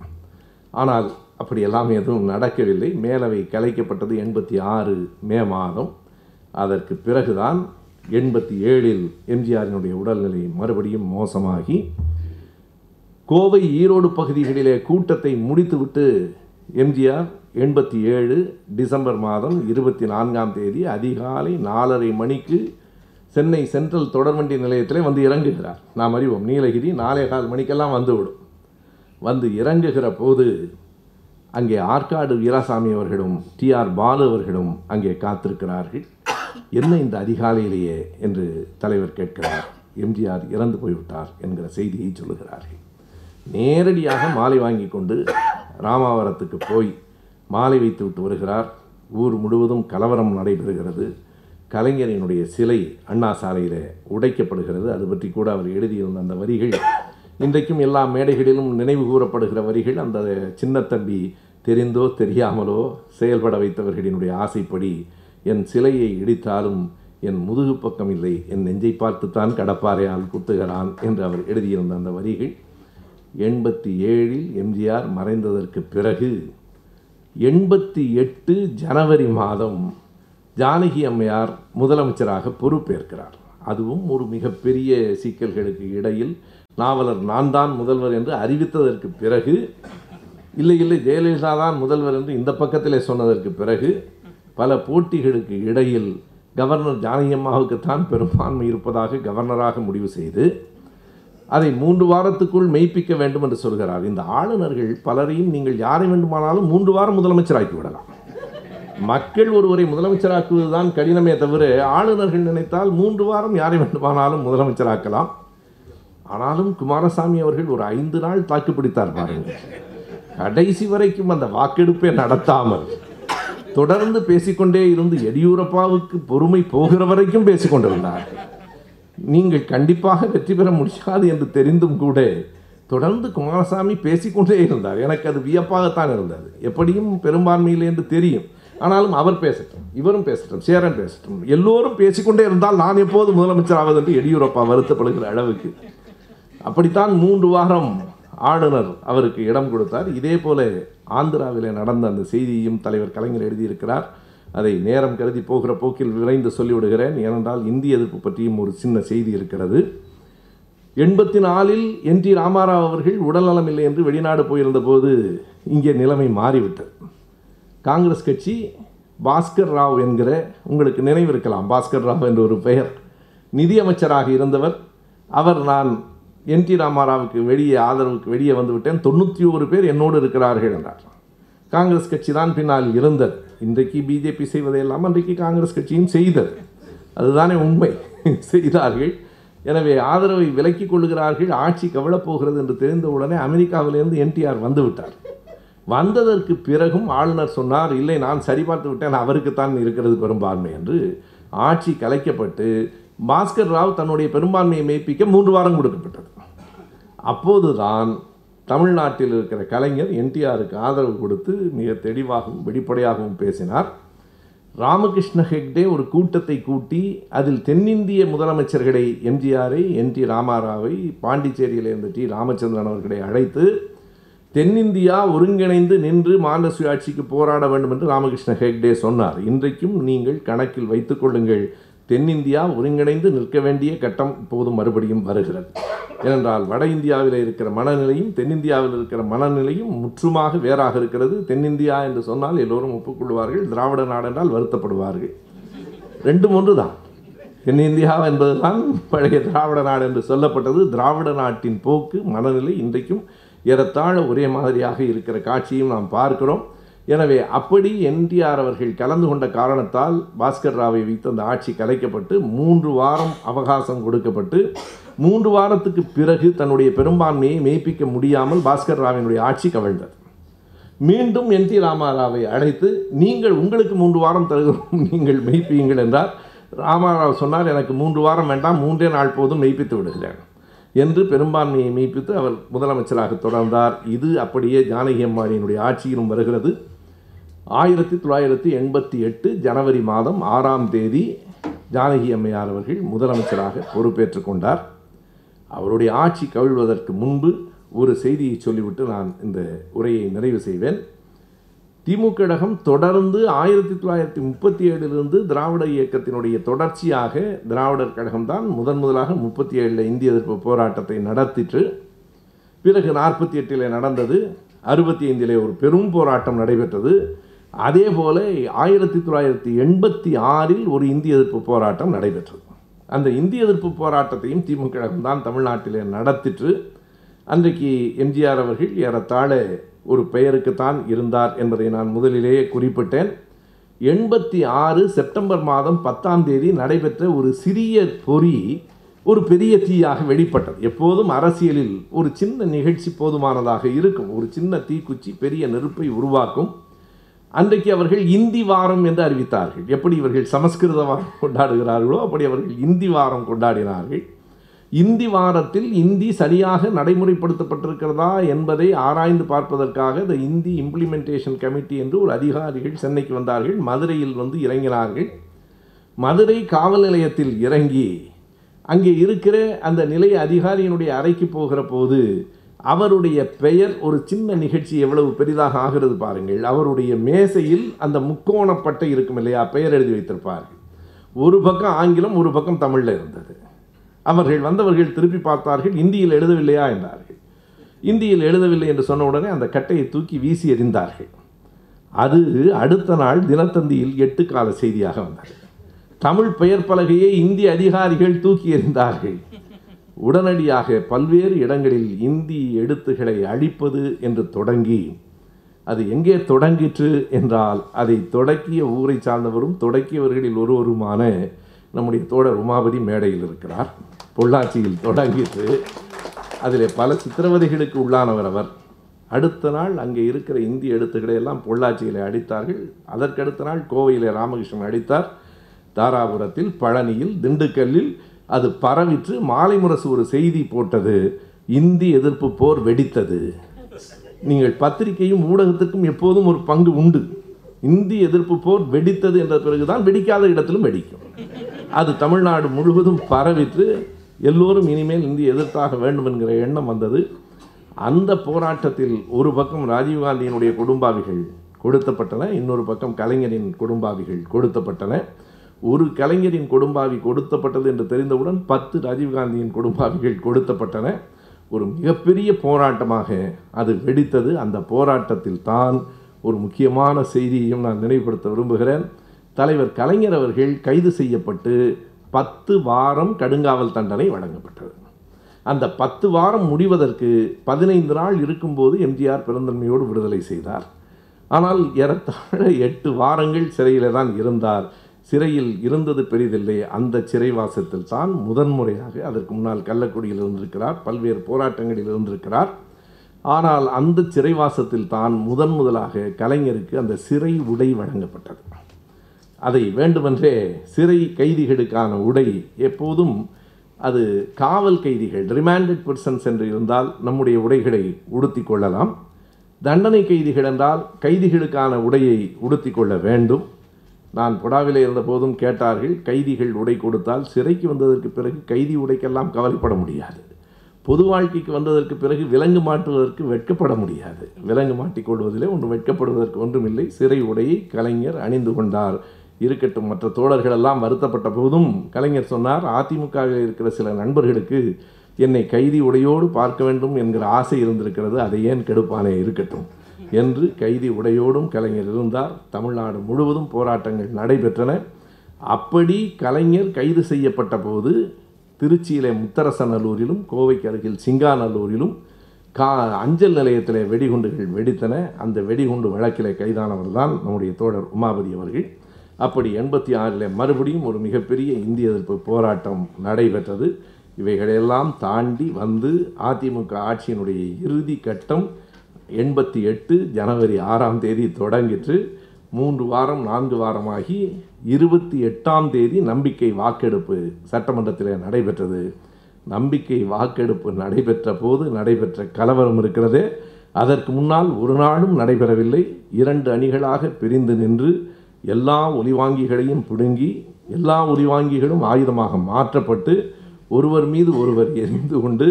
ஆனால் அப்படியெல்லாம் எதுவும் நடக்கவில்லை. மேலவை கலைக்கப்பட்டது எண்பத்தி ஆறு மே மாதம். அதற்கு பிறகுதான் எண்பத்தி ஏழில் எம்ஜிஆரினுடைய உடல்நிலை மறுபடியும் மோசமாகி கோவை ஈரோடு பகுதிகளிலே கூட்டத்தை முடித்துவிட்டு எம்ஜிஆர் எண்பத்தி ஏழு டிசம்பர் மாதம் இருபத்தி நான்காம் தேதி அதிகாலை நாலரை மணிக்கு சென்னை சென்ட்ரல் தொடர்வண்டி நிலையத்திலே வந்து இறங்குகிறார். நாம் அறிவோம் நீலகிரி நாலே கால் மணிக்கெல்லாம் வந்துவிடும். வந்து இறங்குகிற போது அங்கே ஆற்காடு வீராசாமி அவர்களும் டிஆர் பாலு அவர்களும் அங்கே காத்திருக்கிறார்கள். என்ன இந்த அதிகாலையிலேயே என்று தலைவர் கேட்கிறார். எம்ஜிஆர் இறந்து போய்விட்டார் என்கிற செய்தியை சொல்லுகிறார்கள். நேரடியாக மாலை வாங்கி கொண்டு ராமாவரத்துக்கு போய் மாலை வைத்து விட்டு வருகிறார். ஊர் முழுவதும் கலவரம் நடைபெறுகிறது. கலைஞரினுடைய சிலை அண்ணா சாலையில் உடைக்கப்படுகிறது. அது பற்றி கூட அவர் எழுதியிருந்த அந்த வரிகள். இன்றைக்கும் எல்லா மேடைகளிலும் நினைவு கூறப்படுகிற வரிகள். அந்த சின்னத்தம்பி தெரிந்தோ தெரியாமலோ செயல்பட வைத்தவர்களினுடைய ஆசைப்படி என் சிலையை இடித்தாலும் என் முதுகு பக்கம் இல்லை. என் நெஞ்சை பார்த்துத்தான் கடப்பாறையால் குத்துகிறான் என்று அவர் எழுதியிருந்த அந்த வரிகள். எண்பத்தி ஏழில் எம்ஜிஆர் மறைந்ததற்கு பிறகு எண்பத்தி எட்டு ஜனவரி மாதம் ஜானகி அம்மையார் முதலமைச்சராக பொறுப்பேற்கிறார். அதுவும் ஒரு மிகப்பெரிய சிக்கல்களுக்கு இடையில் நாவலர் நான் தான் முதல்வர் என்று அறிவித்ததற்கு பிறகு இல்லை இல்லை ஜெயலலிதா தான் முதல்வர் என்று இந்த பக்கத்திலே சொன்னதற்கு பிறகு பல போட்டிகளுக்கு இடையில் கவர்னர் ஜானகி அம்மாவுக்குத்தான் பெரும்பான்மை இருப்பதாக கவர்னராக முடிவு செய்து அதை மூன்று வாரத்துக்குள் மெய்ப்பிக்க வேண்டும் என்று சொல்கிறார். இந்த ஆளுநர்கள் பலரையும் நீங்கள் யாரை வேண்டுமானாலும் மூன்று வாரம் முதலமைச்சராக்கி விடலாம். மக்கள் ஒருவரை முதலமைச்சராக்குவதுதான் கடினமே தவிர ஆளுநர்கள் நினைத்தால் மூன்று வாரம் யாரை வேண்டுமானாலும் முதலமைச்சராக்கலாம். ஆனாலும் குமாரசாமி அவர்கள் ஒரு ஐந்து நாள் தாக்குப்பிடித்தார் பாருங்கள் கடைசி வரைக்கும் அந்த வாக்கெடுப்பை நடத்தாமல் தொடர்ந்து பேசிக்கொண்டே இருந்து எடியூரப்பாவுக்கு பொறுமை போகிற வரைக்கும் பேசிக்கொண்டிருந்தார். நீங்கள் கண்டிப்பாக வெற்றி பெற முடியாது என்று தெரிந்தும் கூட தொடர்ந்து குமாரசாமி பேசிக்கொண்டே இருந்தார். எனக்கு அது வியப்பாகத்தான் இருந்தது. எப்படியும் பெரும்பான்மையில் என்று தெரியும். ஆனாலும் அவர் பேசட்டும் இவரும் பேசட்டும் சேரன் பேசட்டும். எல்லோரும் பேசிக்கொண்டே இருந்தால் நான் எப்போது முதலமைச்சர் ஆவது என்று எடியூரப்பா வருத்தப்படுகிற அளவுக்கு. அப்படித்தான் மூன்று வாரம் ஆளுநர் அவருக்கு இடம் கொடுத்தார். இதே போல ஆந்திராவிலே நடந்த அந்த செய்தியையும் தலைவர் கலைஞர் எழுதியிருக்கிறார். அதை நேரம் கருதி போகிற போக்கில் விரைந்து சொல்லிவிடுகிறேன். ஏனென்றால் இந்திய எதிர்ப்பு பற்றியும் ஒரு சின்ன செய்தி இருக்கிறது. எண்பத்தி நாலில் என் டி ராமாராவ் அவர்கள் உடல்நலம் இல்லை என்று வெளிநாடு போயிருந்த போது இங்கே நிலைமை மாறிவிட்டது. காங்கிரஸ் கட்சி பாஸ்கர் ராவ் என்கிற உங்களுக்கு நினைவிருக்கலாம். பாஸ்கர் ராவ் என்ற ஒரு பெயர். நிதியமைச்சராக இருந்தவர். அவர் நான் என் டி ராமாராவுக்கு வெளியே ஆதரவுக்கு வெளியே வந்துவிட்டேன். தொண்ணூற்றி ஒரு பேர் என்னோடு இருக்கிறார்கள் என்றார். காங்கிரஸ் கட்சி தான் பின்னால் இருந்தது. இன்றைக்கு பிஜேபி செய்வதையெல்லாம் அன்றைக்கு காங்கிரஸ் கட்சியும் செய்தது. அதுதானே உண்மை. செய்தார்கள். எனவே ஆதரவை விலக்கிக் கொள்கிறார்கள் ஆட்சி கவலப்போகிறது என்று தெரிந்தவுடனே அமெரிக்காவிலிருந்து என்டிஆர் வந்துவிட்டார் வந்ததற்கு பிறகும் ஆளுநர் சொன்னார் இல்லை நான் சரிபார்த்து விட்டேன் அவருக்குத்தான் இருக்கிறது பெரும்பான்மை என்று ஆட்சி கலைக்கப்பட்டு பாஸ்கர் ராவ் தன்னுடைய பெரும்பான்மையை மெய்ப்பிக்க மூன்று வாரம் கொடுக்கப்பட்டது. அப்போதுதான் தமிழ்நாட்டில் இருக்கிற கலைஞர் என்டிஆருக்கு ஆதரவு கொடுத்து மிக தெளிவாகவும் வெளிப்படையாகவும் பேசினார். ராமகிருஷ்ண ஹெக்டே ஒரு கூட்டத்தை கூட்டி அதில் தென்னிந்திய முதலமைச்சர்களை எம்ஜிஆரை என் டி ராமாராவை பாண்டிச்சேரியில் இருந்த டி ராமச்சந்திரன் அவர்களை அழைத்து தென்னிந்தியா ஒருங்கிணைந்து நின்று மாநில சுயாட்சிக்கு போராட வேண்டும் என்று ராமகிருஷ்ண ஹெக்டே சொன்னார். இன்றைக்கும் நீங்கள் கணக்கில் வைத்துக் கொள்ளுங்கள். தென்னிந்தியா ஒருங்கிணைந்து நிற்க வேண்டிய கட்டம் இப்போது மறுபடியும் வருகிறது. ஏனென்றால் வட இந்தியாவில் இருக்கிற மனநிலையும் தென்னிந்தியாவில் இருக்கிற மனநிலையும் முற்றுமாக வேறாக இருக்கிறது. தென்னிந்தியா என்று சொன்னால் எல்லோரும் ஒப்புக்கொள்வார்கள். திராவிட நாடு என்றால் வருத்தப்படுவார்கள். ரெண்டும் ஒன்று தான் தென்னிந்தியா என்பதுதான் பழைய திராவிட நாடு என்று சொல்லப்பட்டது. திராவிட நாட்டின் போக்கு மனநிலை இன்றைக்கும் ஏறத்தாழ ஒரே மாதிரியாக இருக்கிற காட்சியும் நாம் பார்க்கிறோம். எனவே அப்படி என்டிஆர் அவர்கள் கலந்து கொண்ட காரணத்தால் பாஸ்கர் ராவை வைத்து அந்த ஆட்சி கலைக்கப்பட்டு மூன்று வாரம் அவகாசம் கொடுக்கப்பட்டு மூன்று வாரத்துக்கு பிறகு தன்னுடைய பெரும்பான்மையை மெய்ப்பிக்க முடியாமல் பாஸ்கர் ராவினுடைய ஆட்சி கவிழ்ந்தது. மீண்டும் என் டி ராமாராவை அழைத்து நீங்கள் உங்களுக்கு மூன்று வாரம் தருகிறோம் நீங்கள் மெய்ப்பியுங்கள் என்றார். ராமாராவ் சொன்னார் எனக்கு மூன்று வாரம் வேண்டாம் மூன்றே நாள் போதும் மெய்ப்பித்து விடுகிறேன். என்று பெரும்பான்மையை மெய்ப்பித்து அவர் முதலமைச்சராக தொடர்ந்தார். இது அப்படியே ஜானகி அம்மானியினுடைய ஆட்சியிலும் வருகிறது. ஆயிரத்தி தொள்ளாயிரத்தி எண்பத்தி எட்டு ஜனவரி மாதம் ஆறாம் தேதி ஜானகி அம்மையார் அவர்கள் முதலமைச்சராக பொறுப்பேற்றுக் கொண்டார். அவருடைய ஆட்சி கவிழ்வதற்கு முன்பு ஒரு செய்தியை சொல்லிவிட்டு நான் இந்த உரையை நிறைவு செய்வேன். திமுக கழகம் தொடர்ந்து ஆயிரத்தி தொள்ளாயிரத்தி முப்பத்தி ஏழிலிருந்து திராவிட இயக்கத்தினுடைய தொடர்ச்சியாக திராவிடர் கழகம் தான் முதன் முதலாக முப்பத்தி ஏழில் இந்திய எதிர்ப்பு போராட்டத்தை நடத்திற்று. பிறகு நாற்பத்தி எட்டில் நடந்தது அறுபத்தி ஐந்திலே ஒரு பெரும் போராட்டம் நடைபெற்றது. அதே போல ஆயிரத்தி தொள்ளாயிரத்தி எண்பத்தி ஆறில் ஒரு இந்திய எதிர்ப்பு போராட்டம் நடைபெற்றது. அந்த இந்திய எதிர்ப்பு போராட்டத்தையும் திமுக கழகம் தான் தமிழ்நாட்டிலே நடத்திற்று. அன்றைக்கு எம்ஜிஆர் அவர்கள் ஏறத்தாழ ஒரு பெயருக்குத்தான் இருந்தார் என்பதை நான் முதலிலேயே குறிப்பிட்டேன். எண்பத்தி ஆறு செப்டம்பர் மாதம் பத்தாம் தேதி நடைபெற்ற ஒரு சிறிய பொறி ஒரு பெரிய தீயாக வெளிப்பட்டது. எப்போதும் அரசியலில் ஒரு சின்ன நிகழ்ச்சி போதுமானதாக இருக்கும். ஒரு சின்ன தீக்குச்சி பெரிய நெருப்பை உருவாக்கும். அன்றைக்கு அவர்கள் இந்தி வாரம் என்று அறிவித்தார்கள். எப்படி இவர்கள் சமஸ்கிருத வாரம் கொண்டாடுகிறார்களோ அப்படி அவர்கள் இந்தி வாரம் கொண்டாடினார்கள். இந்தி வாரத்தில் இந்தி சரியாக நடைமுறைப்படுத்தப்பட்டிருக்கிறதா என்பதை ஆராய்ந்து பார்ப்பதற்காக இந்த இந்தி இம்ப்ளிமெண்டேஷன் கமிட்டி என்று ஒரு அதிகாரிகள் சென்னைக்கு வந்தார்கள். மதுரையில் வந்து இறங்கினார்கள். மதுரை காவல் நிலையத்தில் இறங்கி அங்கே இருக்கிற அந்த நிலைய அதிகாரியினுடைய அறைக்கு போகிற போது அவருடைய பெயர் ஒரு சின்ன நிகழ்ச்சி எவ்வளவு பெரிதாக ஆகிறது பாருங்கள். அவருடைய மேசையில் அந்த முக்கோணப்பட்டை இருக்கும் இல்லையா? பெயர் எழுதி வைத்திருப்பார்கள். ஒரு பக்கம் ஆங்கிலம் ஒரு பக்கம் தமிழில் இருந்தது. அவர்கள் வந்தவர்கள் திருப்பி பார்த்தார்கள் இந்தியில் எழுதவில்லையா என்றார்கள். இந்தியில் எழுதவில்லை என்று சொன்ன உடனே அந்த கட்டையை தூக்கி வீசி எறிந்தார்கள். அது அடுத்த நாள் தினத்தந்தியில் எட்டு கால செய்தியாக வந்தது. தமிழ் பெயர் பலகையை இந்திய அதிகாரிகள் தூக்கி எறிந்தார்கள். உடனடியாக பல்வேறு இடங்களில் இந்தி எழுத்துக்களை அழிப்பது என்று தொடங்கி அது எங்கே தொடங்கிற்று என்றால் அதை தொடக்கிய ஊரை சார்ந்தவரும் தொடக்கியவர்களில் ஒருவருமான நம்முடைய தோழர் உமாபதி மேடையில் இருக்கிறார். பொள்ளாச்சியில் தொடங்கிற்று அதில் பல சித்திரவதைகளுக்கு உள்ளானவர் அவர். அடுத்த நாள் அங்கே இருக்கிற இந்திய எழுத்துக்களை எல்லாம் பொள்ளாச்சியில் அடித்தார்கள். அதற்கடுத்த நாள் கோவையில் ராமகிருஷ்ணன் அடித்தார். தாராபுரத்தில் பழனியில் திண்டுக்கல்லில் அது பரவிற்று மாலை முரசு ஒரு செய்தி போட்டது. இந்தி எதிர்ப்பு போர் வெடித்தது. நீங்கள் பத்திரிகையும் ஊடகத்துக்கும் எப்போதும் ஒரு பங்கு உண்டு. இந்தி எதிர்ப்பு போர் வெடித்தது என்ற பிறகுதான் வெடிக்காத இடத்திலும் வெடிக்கும். அது தமிழ்நாடு முழுவதும் பரவிற்று. எல்லோரும் இனிமேல் இந்தி எதிர்த்தாக வேண்டும் என்கிற எண்ணம் வந்தது. அந்த போராட்டத்தில் ஒரு பக்கம் ராஜீவ்காந்தியினுடைய குடும்பாவிகள் கொடுத்தப்பட்டன இன்னொரு பக்கம் கலைஞரின் குடும்பாவிகள் கொடுத்தப்பட்டன ஒரு கலைஞரின் குடும்பாவி கொடுத்தப்பட்டது என்று தெரிந்தவுடன் பத்து ராஜீவ்காந்தியின் குடும்பாவிகள் கொடுத்தப்பட்டன ஒரு மிகப்பெரிய போராட்டமாக அது வெடித்தது. அந்த போராட்டத்தில் தான் ஒரு முக்கியமான செய்தியையும் நான் நினைவுபடுத்த விரும்புகிறேன். தலைவர் கலைஞர் அவர்கள் கைது செய்யப்பட்டு பத்து வாரம் கடுங்காவல் தண்டனை வழங்கப்பட்டது. அந்த பத்து வாரம் முடிவதற்கு பதினைந்து நாள் இருக்கும்போது எம்ஜிஆர் பிறந்தன்மையோடு விடுதலை செய்தார். ஆனால் ஏறத்தாழ எட்டு வாரங்கள் சிறையில் தான் இருந்தார். சிறையில் இருந்தது பெரிதில்லை. அந்த சிறைவாசத்தில் தான் முதன்முறையாக அதற்கு முன்னால் கள்ளக்குடியில் இருந்திருக்கிறார். பல்வேறு போராட்டங்களில் இருந்திருக்கிறார். ஆனால் அந்த சிறைவாசத்தில் தான் முதன் முதலாக கலைஞருக்கு அந்த சிறை உடை வழங்கப்பட்டது. அதை வேண்டுமென்றே சிறை கைதிகளுக்கான உடை எப்போதும் அது காவல் கைதிகள் ரிமாண்டட் பர்சன்ஸ் என்று இருந்தால் நம்முடைய உடைகளை உடுத்தி கொள்ளலாம். தண்டனை கைதிகள் என்றால் கைதிகளுக்கான உடையை உடுத்தி கொள்ள வேண்டும். நான் புடாவிலே இருந்த போதும் கேட்டார்கள் கைதிகள் உடை கொடுத்தால் சிறைக்கு வந்ததற்கு பிறகு கைதி உடைக்கெல்லாம் கவலைப்பட முடியாது. பொது வாழ்க்கைக்கு வந்ததற்கு பிறகு விலங்கு மாட்டுவதற்கு வெட்கப்பட முடியாது. விலங்கு மாட்டிக்கொள்வதிலே ஒன்று வெட்கப்படுவதற்கு ஒன்றுமில்லை. சிறை உடையை கலைஞர் அணிந்து கொண்டார். இருக்கட்டும். மற்ற தோழர்களெல்லாம் வருத்தப்பட்ட போதும் கலைஞர் சொன்னார் அதிமுகவில் இருக்கிற சில நண்பர்களுக்கு என்னை கைதி உடையோடு பார்க்க வேண்டும் என்கிற ஆசை இருந்திருக்கிறது. அதை ஏன் கெடுப்பானே இருக்கட்டும் என்று கைதி உடையோடும் கலைஞர் இருந்தார். தமிழ்நாடு முழுவதும் போராட்டங்கள் நடைபெற்றன. அப்படி கலைஞர் கைது செய்யப்பட்ட போது திருச்சியிலே முத்தரசநல்லூரிலும் கோவைக்கு அருகில் சிங்காநல்லூரிலும் கா அஞ்சல் நிலையத்தில் வெடிகுண்டுகள் வெடித்தன. அந்த வெடிகுண்டு வழக்கிலே கைதானவர் தான் நம்முடைய தோழர் உமாபதி அவர்கள். அப்படி எண்பத்தி ஆறில் மறுபடியும் ஒரு மிகப்பெரிய இந்திய எதிர்ப்பு போராட்டம் நடைபெற்றது. இவைகளையெல்லாம் தாண்டி வந்து அதிமுக ஆட்சியினுடைய இறுதி கட்டம் எண்பத்தி எட்டு ஜனவரி ஆறாம் தேதி தொடங்கிற்று. மூன்று வாரம் நான்கு வாரமாகி இருபத்தி எட்டாம் தேதி நம்பிக்கை வாக்கெடுப்பு சட்டமன்றத்தில் நடைபெற்றது. நம்பிக்கை வாக்கெடுப்பு நடைபெற்ற போது நடைபெற்ற கலவரம் இருக்கிறதே. அதற்கு முன்னால் ஒரு நாளும் நடைபெறவில்லை. இரண்டு அணிகளாக பிரிந்து நின்று எல்லா ஒலிவாங்கிகளையும் பிடுங்கி எல்லா ஒலிவாங்கிகளும் ஆயுதமாக மாற்றப்பட்டு ஒருவர் மீது ஒருவர் எரிந்து கொண்டு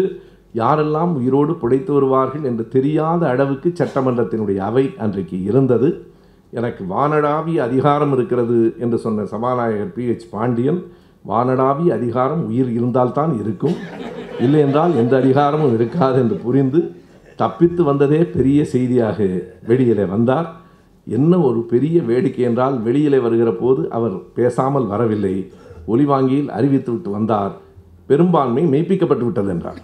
யாரெல்லாம் உயிரோடு புடைத்து வருவார்கள் என்று தெரியாத அளவுக்கு சட்டமன்றத்தினுடைய அவை அன்றைக்கு இருந்தது. எனக்கு வானடாவிய அதிகாரம் இருக்கிறது என்று சொன்ன சபாநாயகர் பி ஹெச் பாண்டியன் வானடாவிய அதிகாரம் உயிர் இருந்தால்தான் இருக்கும். இல்லை என்றால் எந்த அதிகாரமும் இருக்காது என்று புரிந்து தப்பித்து வந்ததே பெரிய செய்தியாக வெளியிலே வந்தார். என்ன ஒரு பெரிய வேடிக்கை என்றால் வெளியிலே வருகிற போது அவர் பேசாமல் வரவில்லை. ஒலிவாங்கியில் அறிவித்து விட்டு வந்தார். பெரும்பான்மை மெய்ப்பிக்கப்பட்டு விட்டது என்றார்.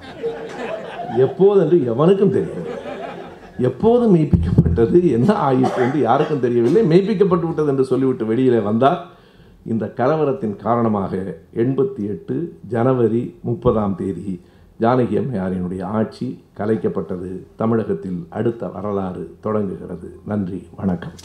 எப்போது என்று எவனுக்கும் தெரியும் எப்போது மெய்ப்பிக்கப்பட்டது என்ன ஆயிற்று என்று யாருக்கும் தெரியவில்லை. மெய்ப்பிக்கப்பட்டு விட்டது என்று சொல்லிவிட்டு வெளியிலே வந்தார். இந்த கலவரத்தின் காரணமாக எண்பத்தி எட்டு ஜனவரி முப்பதாம் தேதி ஜானகி அம்மையாரினுடைய ஆட்சி கலைக்கப்பட்டது தமிழகத்தில் அடுத்த வரலாறு தொடங்குகிறது. நன்றி வணக்கம்.